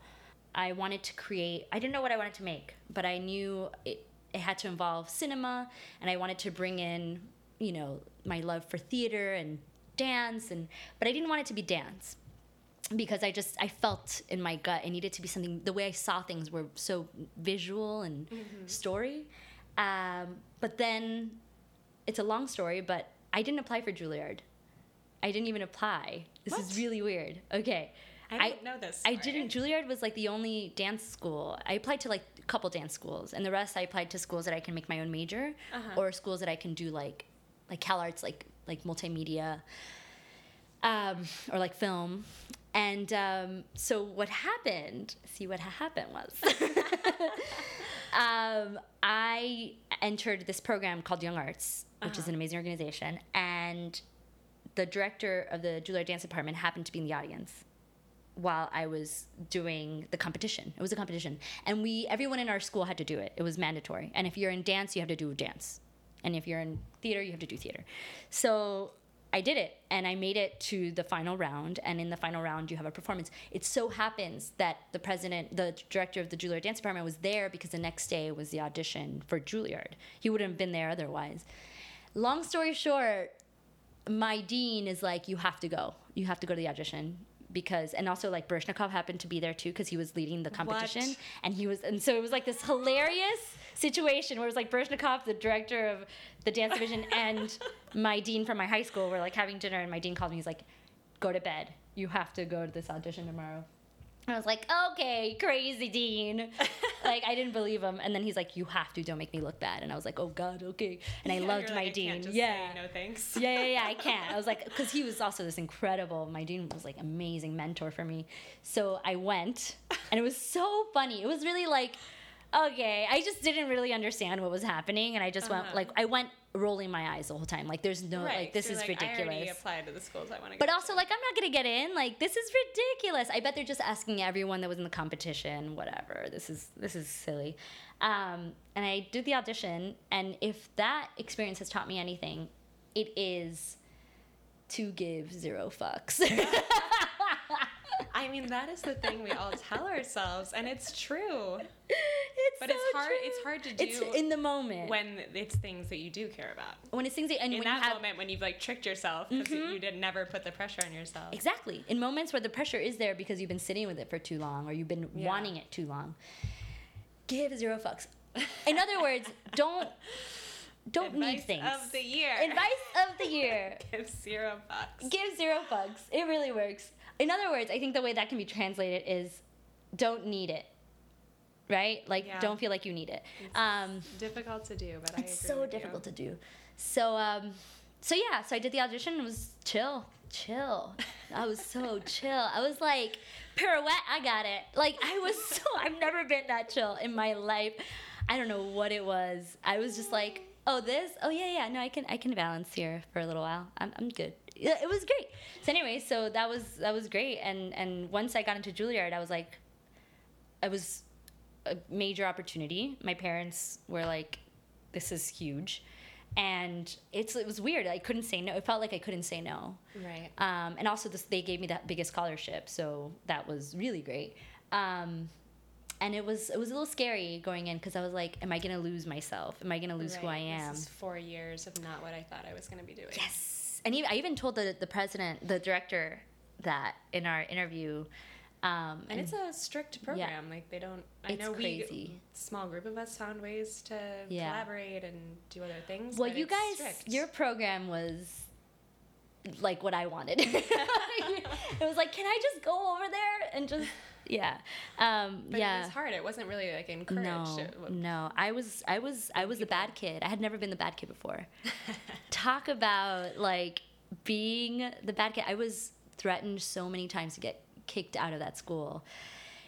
I wanted to create. I didn't know what I wanted to make, but I knew it. It had to involve cinema, and I wanted to bring in, you know, my love for theater and dance, and but I didn't want it to be dance because I just I felt in my gut it needed to be something. The way I saw things were so visual and story. Um, but then, it's a long story, but I didn't apply for Juilliard. I didn't even apply. This is really weird. Okay. I didn't know this. I didn't. Juilliard was like the only dance school. I applied to like a couple dance schools, and the rest I applied to schools that I can make my own major, Uh-huh. or schools that I can do like like CalArts, like like multimedia, um, or like film. And um, so what happened? See what happened was, um, I entered this program called Young Arts, which is an amazing organization, and the director of the Juilliard Dance Department happened to be in the audience while I was doing the competition. It was a competition, and we everyone in our school had to do it. It was mandatory. And if you're in dance, you have to do dance, and if you're in theater, you have to do theater. So I did it, and I made it to the final round. And in the final round, you have a performance. It so happens that the president, the director of the Juilliard Dance Department, was there because the next day was the audition for Juilliard. He wouldn't have been there otherwise. Long story short, my dean is like, you have to go. You have to go to the audition because, and also like Baryshnikov happened to be there too because he was leading the competition, What? and he was, and so it was like this hilarious situation where it was like Baryshnikov, the director of the dance division, and my dean from my high school were like having dinner, and my dean called me. He's like, "Go to bed. You have to go to this audition tomorrow." And I was like, okay, crazy Dean. like, I didn't believe him. And then he's like, you have to, don't make me look bad. And I was like, oh God, okay. And I Yeah, loved my like, dean. yeah. no thanks. yeah, yeah, yeah, I can't. I was like, because he was also this incredible, my dean was like amazing mentor for me. So I went, and it was so funny. It was really like, okay, I just didn't really understand what was happening. And I just went, Uh-huh. like, I went rolling my eyes the whole time. Like, there's no, Right, like, this so is like, I ridiculous. applied to the schools I want to But also, like, I'm not gonna get in. Like, this is ridiculous. I bet they're just asking everyone that was in the competition, whatever. This is this is silly. Um, and I did the audition, and if that experience has taught me anything, it is to give zero fucks. I mean, that is the thing we all tell ourselves, and it's true. it's But it's hard- true. it's hard to do. It's in the moment When it's things that you do care about. when it's things that, and In when that have moment, when you've like tricked yourself because mm-hmm. you did never put the pressure on yourself. Exactly. In moments where the pressure is there because you've been sitting with it for too long or you've been Yeah. wanting it too long, give zero fucks. In other words, don't don't need things. Advice of the year. Advice of the year. Give zero bucks. Give zero fucks. It really works. In other words, I think the way that can be translated is don't need it. Right? Like Yeah. don't feel like you need it. Um difficult to do, but I it's so with you. difficult to do. So um, so yeah, so I did the audition. It was chill, chill. I was so chill. I was like pirouette. I got it. Like I was so. I've never been that chill in my life. I don't know what it was. I was just like, oh this, oh yeah yeah. No, I can I can balance here for a little while. I'm I'm good. It was great. So anyway, so that was that was great. And and once I got into Juilliard, I was like, I was a major opportunity. My parents were like, "This is huge," and it's it was weird. I couldn't say no. It felt like I couldn't say no. Right. Um, and also, this, they gave me that biggest scholarship, so that was really great. Um, and it was it was a little scary going in because I was like, "Am I gonna lose myself? Am I gonna lose who I am?" This is four years of not what I thought I was going to be doing. Yes. And even, I even told the the president, the director, that in our interview. Um, And it's a strict program. Like they don't. I It's know crazy. we small group of us found ways to Yeah. collaborate and do other things. Well, you guys, strict. your program was like what I wanted. it was like, can I just go over there and just, yeah, um, But yeah. it was hard. It wasn't really like encouraged. No, no. I was, I was, I was the bad kid. I had never been the bad kid before. Talk about like being the bad kid. I was threatened so many times to get kicked out of that school.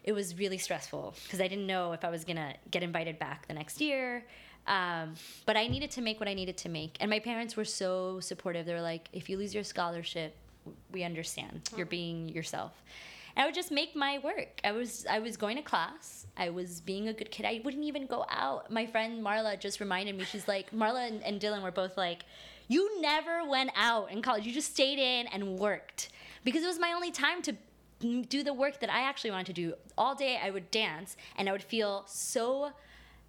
It was really stressful because I didn't know if I was gonna get invited back the next year. Um, but I needed to make what I needed to make, and my parents were so supportive. They were like, "If you lose your scholarship, we understand. You're being yourself." I would just make my work. I was I was going to class. I was being a good kid. I wouldn't even go out. My friend Marla just reminded me. She's like, Marla and, and Dylan were both like, "You never went out in college. You just stayed in and worked because it was my only time to do the work that I actually wanted to do. All day I would dance and I would feel so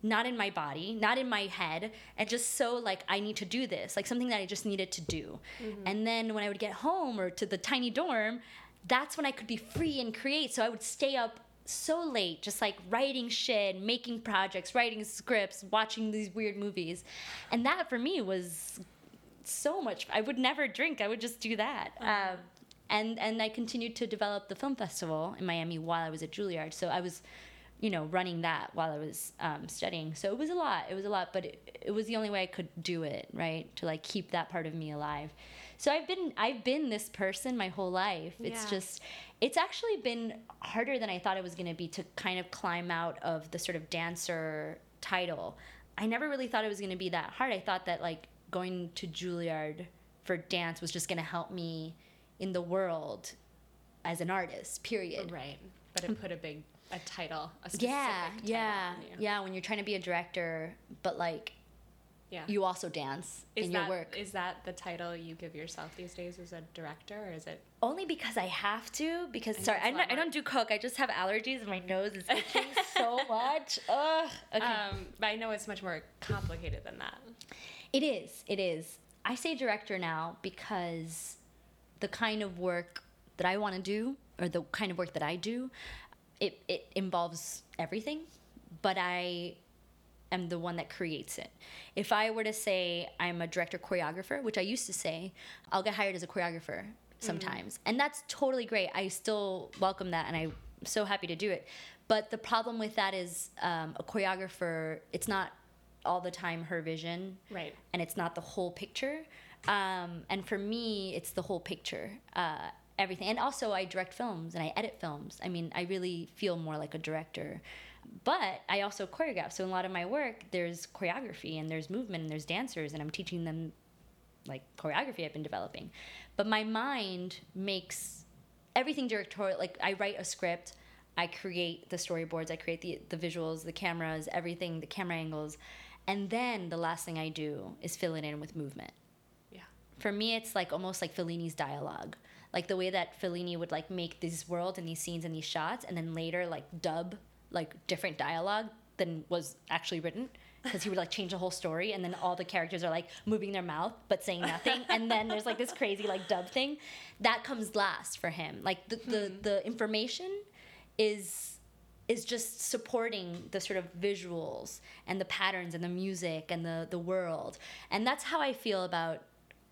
not in my body, not in my head, and just so like I need to do this, like something that I just needed to do. Mm-hmm. And then when I would get home or to the tiny dorm, that's when I could be free and create. So I would stay up so late, just like writing shit, making projects, writing scripts, watching these weird movies. And that for me was so much. I would never drink. I would just do that. Um, and and I continued to develop the film festival in Miami while I was at Juilliard. So I was you know, running that while I was um, studying. So it was a lot. It was a lot, but it, it was the only way I could do it, right? To like keep that part of me alive. So I've been I've been this person my whole life. It's Yeah. just it's actually been harder than I thought it was going to be to kind of climb out of the sort of dancer title. I never really thought it was going to be that hard. I thought that like going to Juilliard for dance was just going to help me in the world as an artist. Period. Right. But it put a big a title, a specific Yeah, title yeah, yeah. When you're trying to be a director, but like Yeah. you also dance is in that, your work. Is that the title you give yourself these days as a director, or is it? Only because I have to. Because I sorry, I don't, I don't do coke. I just have allergies and my nose is itching so much. Ugh. Okay. Um, but I know it's much more complicated than that. It is. It is. I say director now because the kind of work that I want to do, or the kind of work that I do, it, it involves everything, but I am the one that creates it. If I were to say I'm a director choreographer, which I used to say, I'll get hired as a choreographer sometimes. And that's totally great. I still welcome that and I'm so happy to do it. But the problem with that is um, a choreographer, it's not all the time her vision Right. and it's not the whole picture. Um, and for me, it's the whole picture, uh, everything. And also, I direct films and I edit films. I mean, I really feel more like a director. But I also choreograph. So in a lot of my work, there's choreography and there's movement and there's dancers, and I'm teaching them like choreography I've been developing. But my mind makes everything directorial. Like I write a script, I create the storyboards, I create the the visuals, the cameras, everything, the camera angles, and then the last thing I do is fill it in with movement. Yeah. For me, it's like almost like Fellini's dialogue, like the way that Fellini would like make these worlds and these scenes and these shots, and then later like dub like different dialogue than was actually written because he would like change the whole story and then all the characters are like moving their mouth but saying nothing and then there's like this crazy like dub thing. That comes last for him. Like the the, hmm. the information is is just supporting the sort of visuals and the patterns and the music and the the world. And that's how i feel about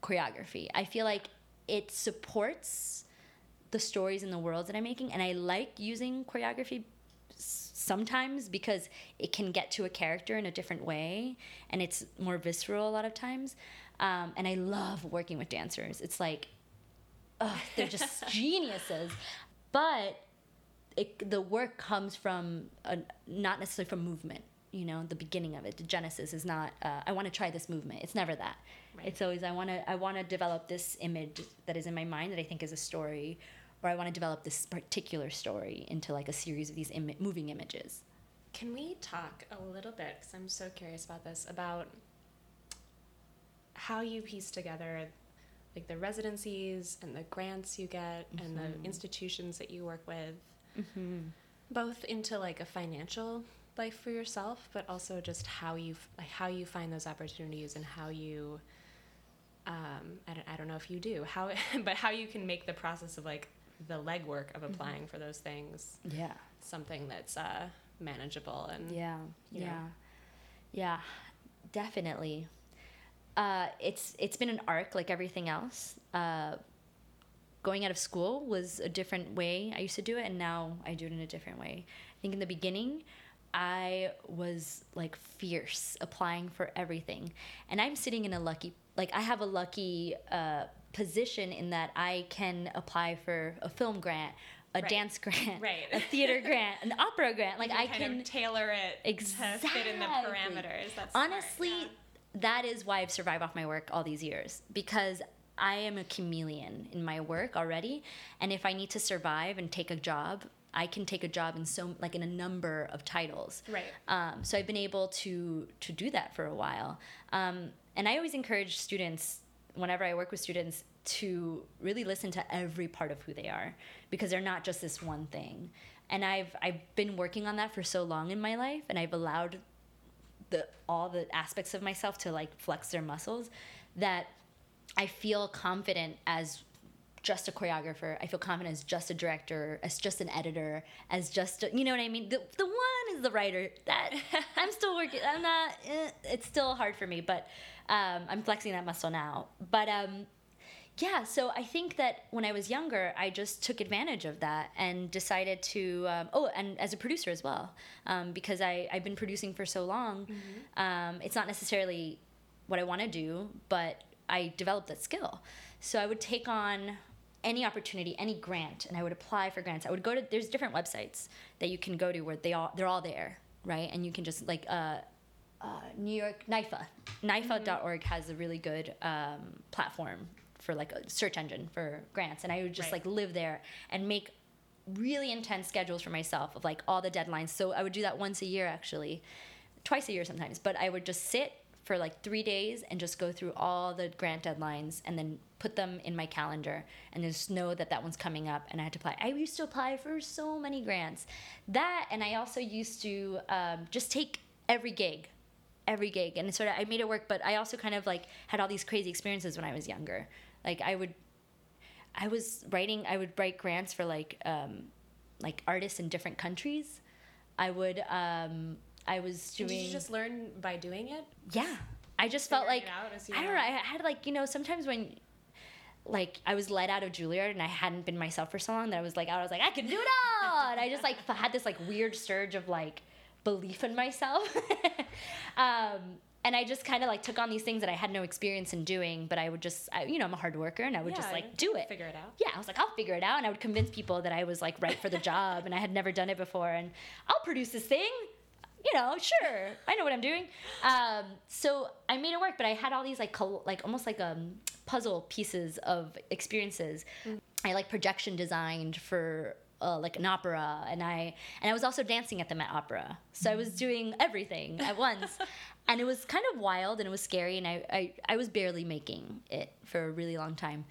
choreography. I feel like it supports the stories and the worlds that i'm making and i like using choreography sometimes because it can get to a character in a different way and it's more visceral a lot of times. Um, and i love working with dancers. It's like ugh, they're just geniuses. But it, the work comes from a, not necessarily from movement you know the beginning of it. The genesis is not uh, i want to try this movement. It's never that. Right. it's always i want to i want to develop this image that is in my mind that i think is a story or i want to develop this particular story into like a series of these Im- moving images. Can we talk a little bit, because I'm so curious about this, about how you piece together like the residencies and the grants you get and the institutions that you work with, both into like a financial life for yourself, but also just how you f- like how you find those opportunities and how you. Um, I don't, I don't know if you do how, but how you can make the process of like the legwork of applying for those things yeah something that's uh, manageable and Yeah, you know? yeah, yeah, definitely. Uh, it's it's been an arc like everything else. Uh, going out of school was a different way I used to do it, and now I do it in a different way. I think in the beginning, I was like fierce applying for everything, and I'm sitting in a lucky like I have a lucky uh, position in that I can apply for a film grant. A Right. dance grant, Right. a theater grant, an opera grant. Like I can tailor it to fit in the parameters. That's honestly yeah. that is why i've survived off my work all these years because i am a chameleon in my work already and if i need to survive and take a job i can take a job in so like in a number of titles Right. um, so i've been able to to do that for a while um, and i always encourage students whenever i work with students to really listen to every part of who they are because they're not just this one thing and i've i've been working on that for so long in my life and i've allowed the all the aspects of myself to like flex their muscles that I feel confident as just a choreographer. I feel confident as just a director, as just an editor, as just a, you know what I mean. The the one the writer. That I'm still working. I'm not. Eh, it's still hard for me, but um, I'm flexing that muscle now. But um, yeah, so I think that when I was younger, I just took advantage of that and decided to. Um, oh, and as a producer as well, um, because I I've been producing for so long. Mm-hmm. Um, it's not necessarily what I want to do, but I developed that skill. So I would take on any opportunity, any grant, and I would apply for grants. I would go to there's different websites that you can go to where they all they're all there, right? And you can just like uh, uh, New York NYFA, NYFA.org has a really good um, platform for like a search engine for grants, and I would just Right. like live there and make really intense schedules for myself of like all the deadlines. So I would do that once a year actually, twice a year sometimes. But I would just sit for like three days and just go through all the grant deadlines and then put them in my calendar and just know that that one's coming up and I had to apply. I used to apply for so many grants. That and I also used to um, just take every gig every gig and sort of I made it work but I also kind of like had all these crazy experiences when I was younger like I would I was writing I would write grants for like um like artists in different countries I would um I was doing Did you just learn by doing it? yeah I just felt like it out as you I don't know I had like you know sometimes when like I was let out of Juilliard and I hadn't been myself for so long that I was like I was like I can do it all and I just like had this like weird surge of like belief in myself um, and I just kind of like took on these things that I had no experience in doing but I would just I, you know I'm a hard worker and I would just like do it Figure it out. yeah, I was like, I'll figure it out. And I would convince people that I was like right for the job and I had never done it before. And I'll produce this thing. You know, sure, I know what I'm doing. Um, so I made it work, but I had all these like, col- like almost like um, puzzle pieces of experiences. I like projection designed for uh, like an opera, and I and I was also dancing at the Met Opera. So I was doing everything at once, and it was kind of wild and it was scary, and I I, I was barely making it for a really long time.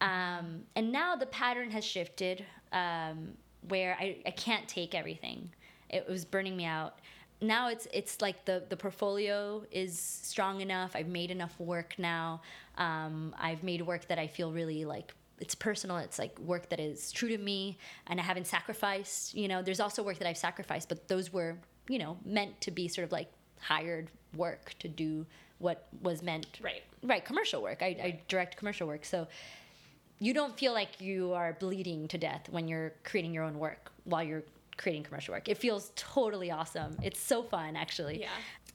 Um, and now the pattern has shifted um, where I, I can't take everything. It was burning me out. Now it's it's like the the portfolio is strong enough. I've made enough work now. Um, I've made work that I feel really like it's personal. It's like work that is true to me, and I haven't sacrificed. You know, there's also work that I've sacrificed, but those were you know meant to be sort of like hired work to do what was meant Right. right commercial work. I, I direct commercial work, so you don't feel like you are bleeding to death when you're creating your own work while you're creating commercial work. It feels totally awesome. It's so fun, actually. Yeah.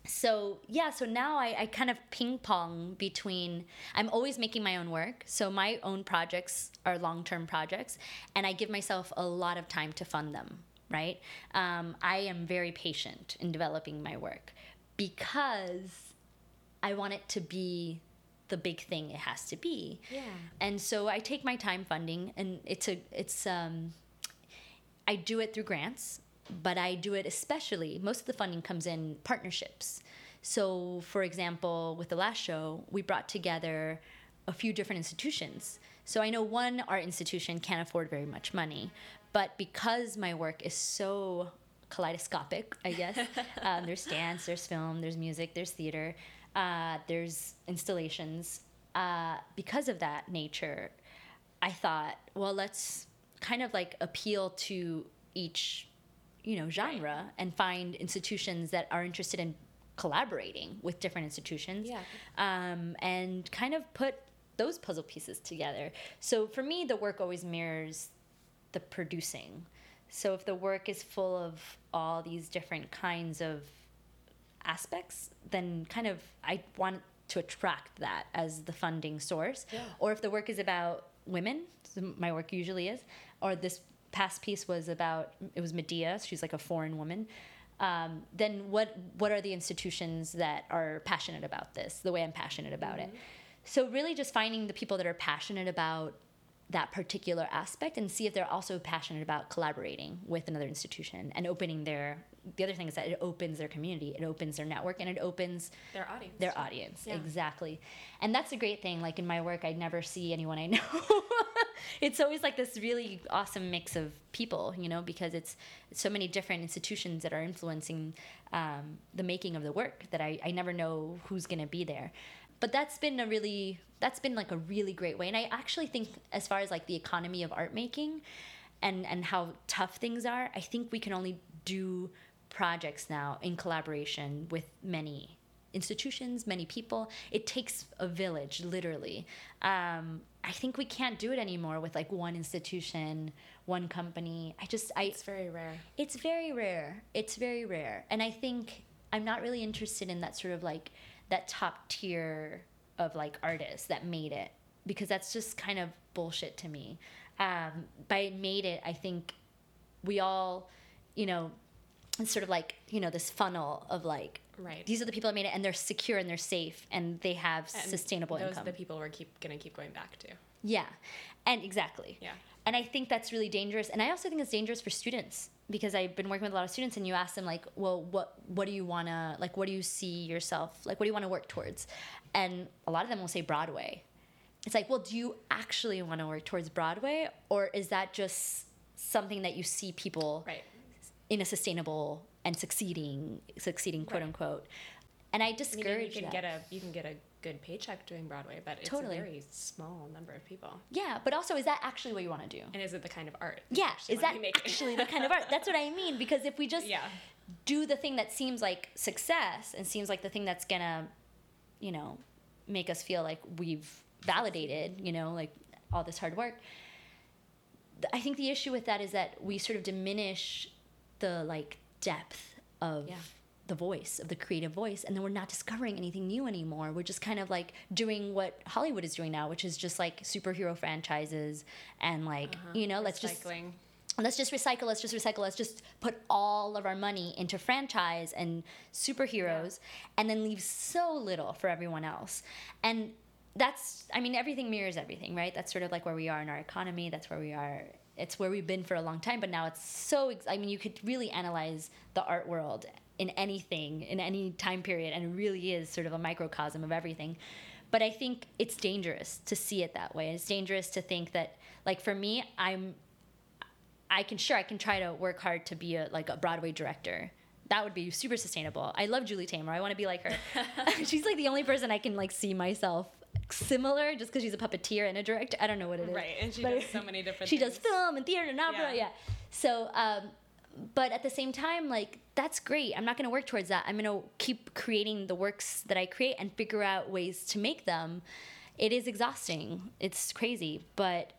So, yeah, so now I, I kind of ping pong between, I'm always making my own work. So, my own projects are long term projects, and I give myself a lot of time to fund them, right? Um, I am very patient in developing my work because I want it to be the big thing it has to be. Yeah. And so I take my time funding, and it's a it's um, I do it through grants, but I do it especially. Most of the funding comes in partnerships. So, for example, with the last show, we brought together a few different institutions. So I know one art institution can't afford very much money, but because my work is so kaleidoscopic, I guess, um, there's dance, there's film, there's music, there's theater, uh, there's installations. Uh, because of that nature, I thought, well, let's kind of like appeal to each, you know, genre and find institutions that are interested in collaborating with different institutions. Yeah. Um, and kind of put those puzzle pieces together. So for me, the work always mirrors the producing. So if the work is full of all these different kinds of aspects, then kind of I want to attract that as the funding source. Yeah. Or if the work is about women, my work usually is, or this past piece was about it was Medea, she's like a foreign woman. Um, then what what are the institutions that are passionate about this the way I'm passionate about it? So really just finding the people that are passionate about that particular aspect and see if they're also passionate about collaborating with another institution and opening their the other thing is that it opens their community it opens their network and it opens Their audience. their audience. Yeah. exactly. And that's a great thing. Like in my work i never see anyone i know. It's always like this really awesome mix of people you know because it's so many different institutions that are influencing um, the making of the work that I, I never know who's going to be there but that's been a really that's been like a really great way and i actually think as far as like the economy of art making and and how tough things are i think we can only do projects now in collaboration with many institutions, many people. It takes a village, literally. Um, I think we can't do it anymore with like one institution, one company. I just, I. It's very rare. It's very rare. It's very rare. And I think I'm not really interested in that sort of like that top tier of like artists that made it because that's just kind of bullshit to me. Um, by made it, I think we all, you know, it's sort of like you know this funnel of like Right. these are the people that made it and they're secure and they're safe and they have And sustainable those income. are the people we're keep gonna keep going back to. Yeah, and exactly. Yeah. And I think that's really dangerous. And I also think it's dangerous for students because I've been working with a lot of students, and you ask them like, well, what what do you wanna like? What do you see yourself like? What do you want to work towards? And a lot of them will say Broadway. It's like, well, do you actually want to work towards Broadway, or is that just something that you see people Right. in a sustainable and succeeding succeeding quote Right. unquote? And I I mean, discourage you can that. get a you can get a good paycheck doing Broadway, but it's Totally. a very small number of people. yeah, but also, is that actually what you want to do? And is it the kind of art? Yeah, is that actually the kind of art? That's what I mean. Because if we just Yeah. do the thing that seems like success and seems like the thing that's gonna, you know, make us feel like we've validated, you know, like all this hard work. I think the issue with that is that we sort of diminish the like depth of Yeah. The voice of the creative voice and then we're not discovering anything new anymore. We're just kind of like doing what hollywood is doing now which is just like superhero franchises and like uh-huh. you know let's just let's just recycle let's just recycle let's just put all of our money into franchise and superheroes and then leave so little for everyone else. And that's i mean everything mirrors everything right? That's sort of like where we are in our economy. That's where we are. It's where we've been for a long time but now it's so ex- i mean you could really analyze the art world in anything in any time period and it really is sort of a microcosm of everything but i think it's dangerous to see it that way it's dangerous to think that like for me i'm I can sure I can try to work hard to be a like a Broadway director. That would be super sustainable. I love Julie Taymor. I want to be like her. she's like the only person I can like see myself similar just because she's a puppeteer and a director. I don't know what it is. Right, and she But- does so many different She does film and theater and opera. Yeah. Yeah. So, um, but at the same time, like that's great. I'm not going to work towards that. I'm going to keep creating the works that I create and figure out ways to make them. It is exhausting. It's crazy, but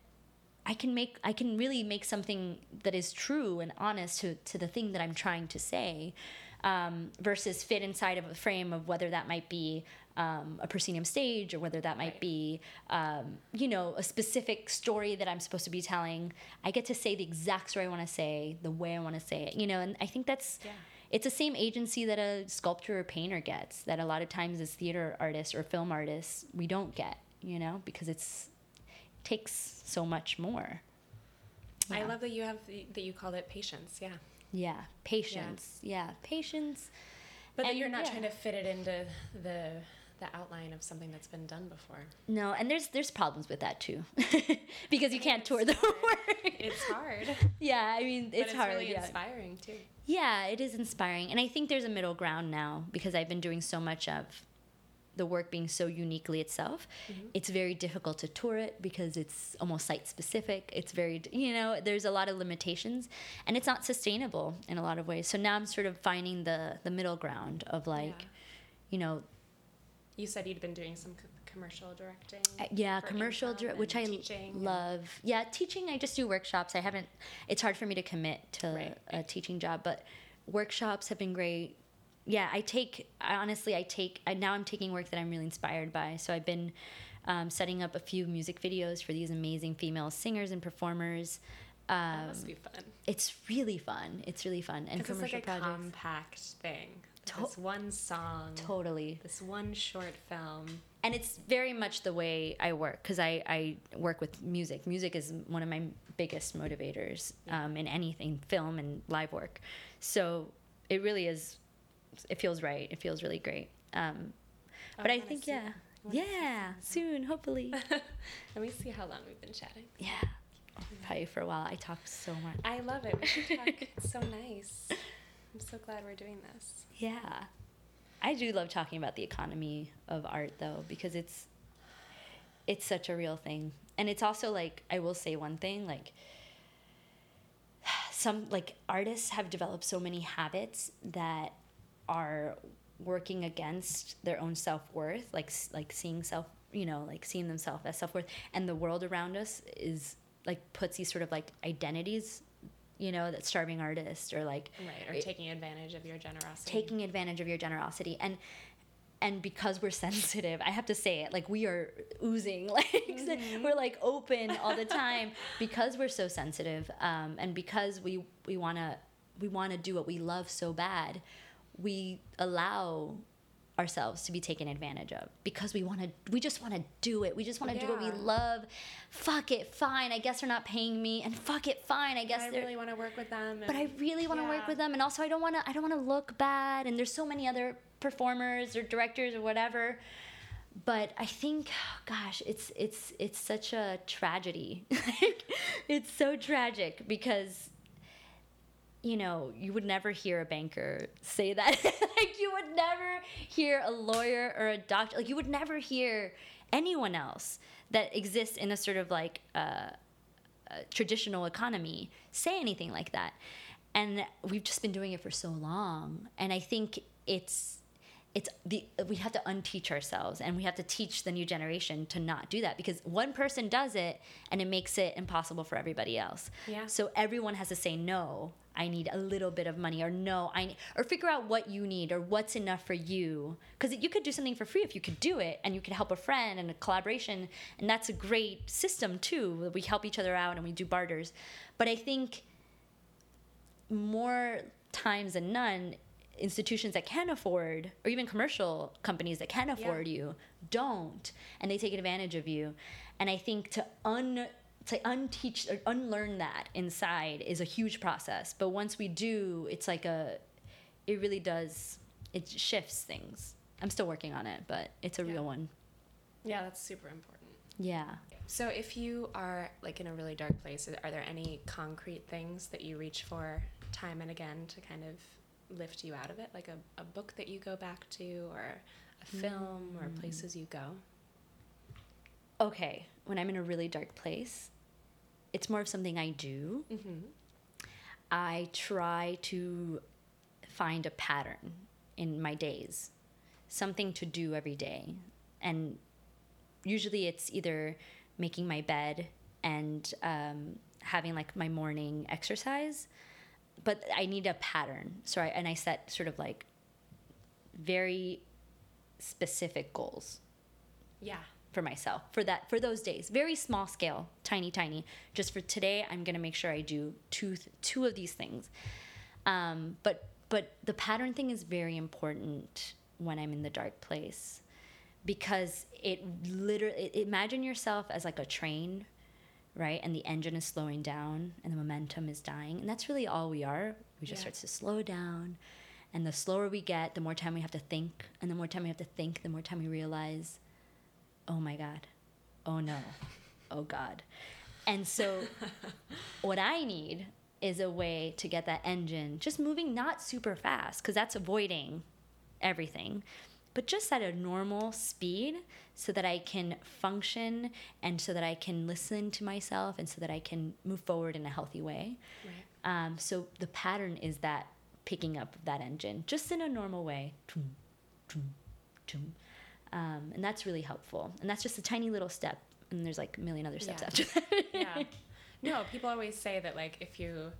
I can make I can really make something that is true and honest to, to the thing that I'm trying to say, um, versus fit inside of a frame of whether that might be um, a proscenium stage or whether that might Right. be um, you know a specific story that I'm supposed to be telling. I get to say the exact story I want to say, the way I want to say it, you know, and I think that's Yeah. it's the same agency that a sculptor or painter gets that a lot of times as theater artists or film artists we don't get, you know, because it's takes so much more. I love that you have that you called it patience. Yeah. Yeah, patience. Yeah, patience. But that And, you're not yeah. trying to fit it into the the outline of something that's been done before. No, and there's there's problems with that too, because you can't tour the work. It's hard. yeah, I mean it's, it's hard. really yeah. inspiring too. Yeah, it is inspiring. And I think there's a middle ground now because I've been doing so much of the work being so uniquely itself. Mm-hmm. It's very difficult to tour it because it's almost site specific. It's very, you know, there's a lot of limitations and it's not sustainable in a lot of ways. So now I'm sort of finding the the middle ground of like, Yeah. you know, You said you'd been doing some co- commercial directing. Uh, yeah, commercial, income dir- which I teaching love. Yeah, teaching. I just do workshops. I haven't. It's hard for me to commit to Right, a teaching job, but workshops have been great. Yeah, I take. I honestly, I take. I, now I'm taking work that I'm really inspired by. So I've been um, setting up a few music videos for these amazing female singers and performers. That Um, must be fun. it's really fun. It's really fun and Because it's commercial like a projects. compact thing. To- this one song. Totally. This one short film. and it's very much the way I work because I, I work with music. Music is one of my biggest motivators um, in anything, film and live work. So it really is. It feels right. It feels really great. Um, but I wanna think yeah, I yeah, soon hopefully. Let me see how long we've been chatting. yeah, probably for a while. I talk so much. I love it. We should talk. it's so nice. I'm so glad we're doing this. Yeah. I do love talking about the economy of art though because it's it's such a real thing. And it's also like I will say one thing like some like artists have developed so many habits that are working against their own self-worth like like seeing self you know like seeing themselves as self-worth and the world around us is like puts these sort of like identities you know that starving artist or like Right. Or it- taking advantage of your generosity. taking advantage of your generosity and and because we're sensitive i have to say it like we are oozing like we're like open all the time because we're so sensitive um, and because we we want to we want to do what we love so bad we allow ourselves to be taken advantage of because we want to we just want to do it we just want to do what we love fuck it fine i guess they're not paying me and fuck it fine i guess I really want to work with them. but I really want to work with them, and also I don't want to. I don't want to look bad. And there's so many other performers or directors or whatever. But I think, gosh, it's it's it's such a tragedy. like, it's so tragic because, you know, you would never hear a banker say that. like you would never hear a lawyer or a doctor. Like you would never hear anyone else that exists in a sort of like. Uh, traditional economy say anything like that and we've just been doing it for so long and i think it's it's the we have to unteach ourselves and we have to teach the new generation to not do that because one person does it and it makes it impossible for everybody else. Yeah. so everyone has to say no i need a little bit of money or no i need, or figure out what you need or what's enough for you. Because you could do something for free if you could do it and you could help a friend and a collaboration and that's a great system too. We help each other out and we do barters. But i think more times than none institutions that can afford or even commercial companies that can afford you don't and they take advantage of you. And i think to un to unteach or unlearn that inside is a huge process. But once we do it's like a it really does it shifts things. I'm still working on it but it's a Yeah. real one. Yeah, that's super important. yeah. So if you are like in a really dark place, are there any concrete things that you reach for time and again to kind of lift you out of it? Like a, a book that you go back to or a film or places you go? okay when i'm in a really dark place it's more of something i do Mm-hmm. I try to find a pattern in my days, something to do every day. And usually it's either making my bed and um, having like my morning exercise, but I need a pattern. So I, and I set sort of like very specific goals Yeah. for myself for that for those days very small scale tiny tiny just for today i'm going to make sure i do two th- two of these things um, but but the pattern thing is very important when i'm in the dark place because it literally imagine yourself as like a train right? And the engine is slowing down and the momentum is dying. And that's really all we are. We just Yeah. starts to slow down. And the slower we get the more time we have to think. And the more time we have to think the more time we realize oh my god. Oh no. Oh god. And so what i need is a way to get that engine just moving not super fast because that's avoiding everything but just at a normal speed so that i can function and so that i can listen to myself and so that i can move forward in a healthy way Right. um, so the pattern is that picking up that engine just in a normal way. Um, and that's really helpful. And that's just a tiny little step. And there's like a million other steps Yeah. after that. Yeah. No, people always say that like if you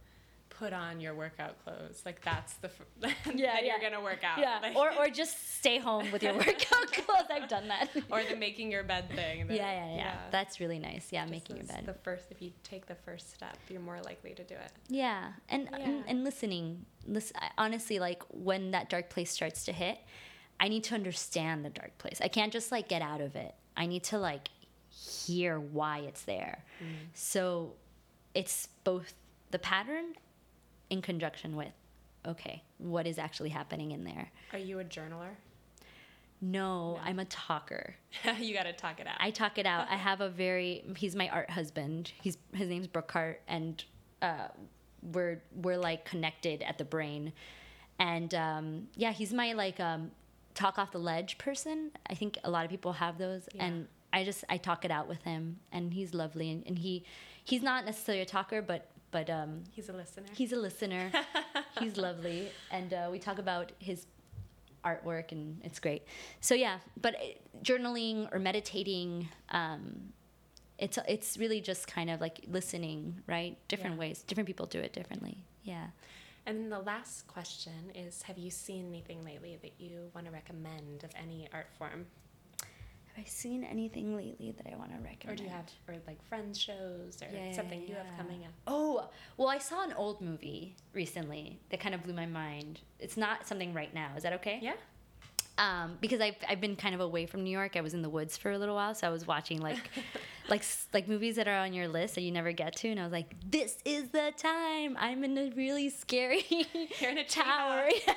put on your workout clothes, like that's the f- then Yeah, you're gonna work out. yeah. Like- Or, or just stay home with your workout clothes. I've done that. or the making your bed thing. that- yeah, yeah, yeah, That's really nice. Yeah, Just making your bed. The first, if you take the first step, you're more likely to do it. Yeah, and Yeah. And, and listening. Listen, honestly, like when that dark place starts to hit, I need to understand the dark place. I can't just like get out of it. I need to like hear why it's there. Mm. So it's both the pattern in conjunction with okay, what is actually happening in there? Are you a journaler? No, I'm a talker. you got to talk it out. I talk it out. I have a very he's my art husband. He's his name's Brookhart and uh, we're we're like connected at the brain. And um, yeah, he's my like um, talk off the ledge person. I think a lot of people have those Yeah. and I just I talk it out with him and he's lovely and, and he he's not necessarily a talker but but um, He's a listener. he's a listener. he's lovely and uh, we talk about his artwork and it's great. So yeah, but uh, journaling or meditating, um, it's it's really just kind of like listening, right? Different Yeah. ways. Different people do it differently. Yeah. And then the last question is Have you seen anything lately that you want to recommend of any art form? Have I seen anything lately that I want to recommend? Or do you have, or like friends shows or Yeah, something you yeah. have coming up? Oh, well, I saw an old movie recently that kind of blew my mind. It's not something right now. Is that okay? Yeah. Um, because I've, I've been kind of away from New York. I was in the woods for a little while, so I was watching like like like movies that are on your list that you never get to, and I was like, this is the time. I'm in a really scary You're in a tower. Yeah,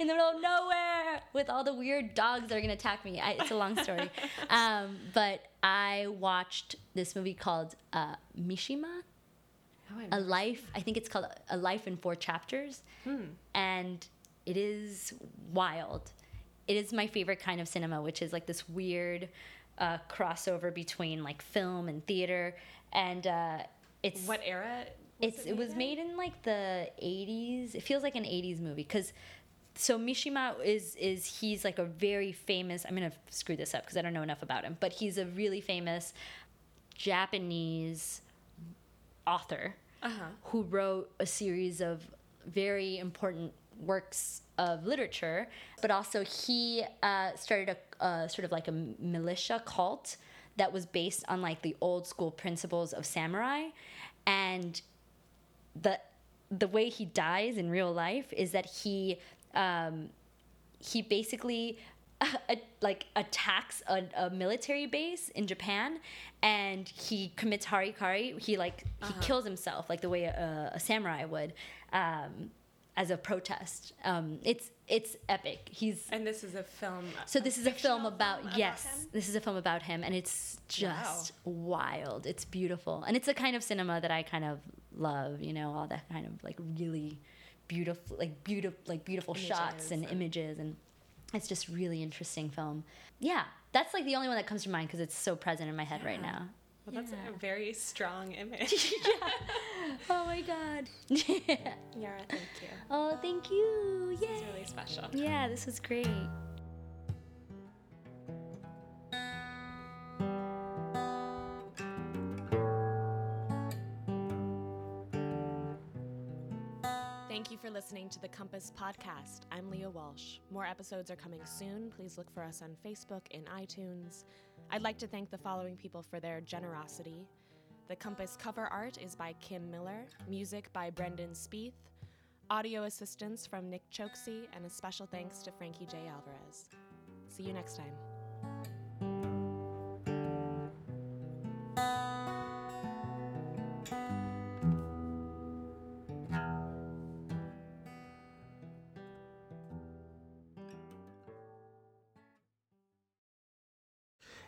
in the middle of nowhere with all the weird dogs that are gonna attack me. I, it's a long story, um, but I watched this movie called uh, Mishima. Oh, a life i think it's called a life in four chapters. And it is wild it is my favorite kind of cinema which is like this weird uh, crossover between like film and theater and uh, it's What era? it's it was in? made in like the 80s it feels like an 80s movie because so mishima is is he's like a very famous i'm gonna screw this up because i don't know enough about him but he's a really famous japanese author Uh-huh. who wrote a series of very important works of literature, but also he uh, started a uh, sort of like a militia cult that was based on like the old school principles of samurai, and the the way he dies in real life is that he um, he basically uh, like attacks a, a military base in Japan and he commits harikari. He like he kills himself like the way a, a samurai would. Um, as a protest. Um, it's it's epic. He's And this is a film. so this is a film about, film yes, him? this is a film about him, and it's just wild. It's beautiful, and it's a kind of cinema that I kind of love. You know, all that kind of like really beautiful, like beautiful, like beautiful shots and, and- images, and it's just really interesting film. Yeah, that's like the only one that comes to mind because it's so present in my head right now. Well, that's Yeah. a very strong image. yeah. Oh my god. Yeah. Yara, thank you. oh, thank you. This Yay. is really special. Yeah, this was great. Thank you for listening to the Compass Podcast. I'm Leah Walsh. More episodes are coming soon. Please look for us on Facebook and iTunes. I'd like to thank the following people for their generosity. The Compass cover art is by Kim Miller, music by Brendan Spieth, audio assistance from Nick Choksi, and a special thanks to Frankie J. Alvarez. See you next time.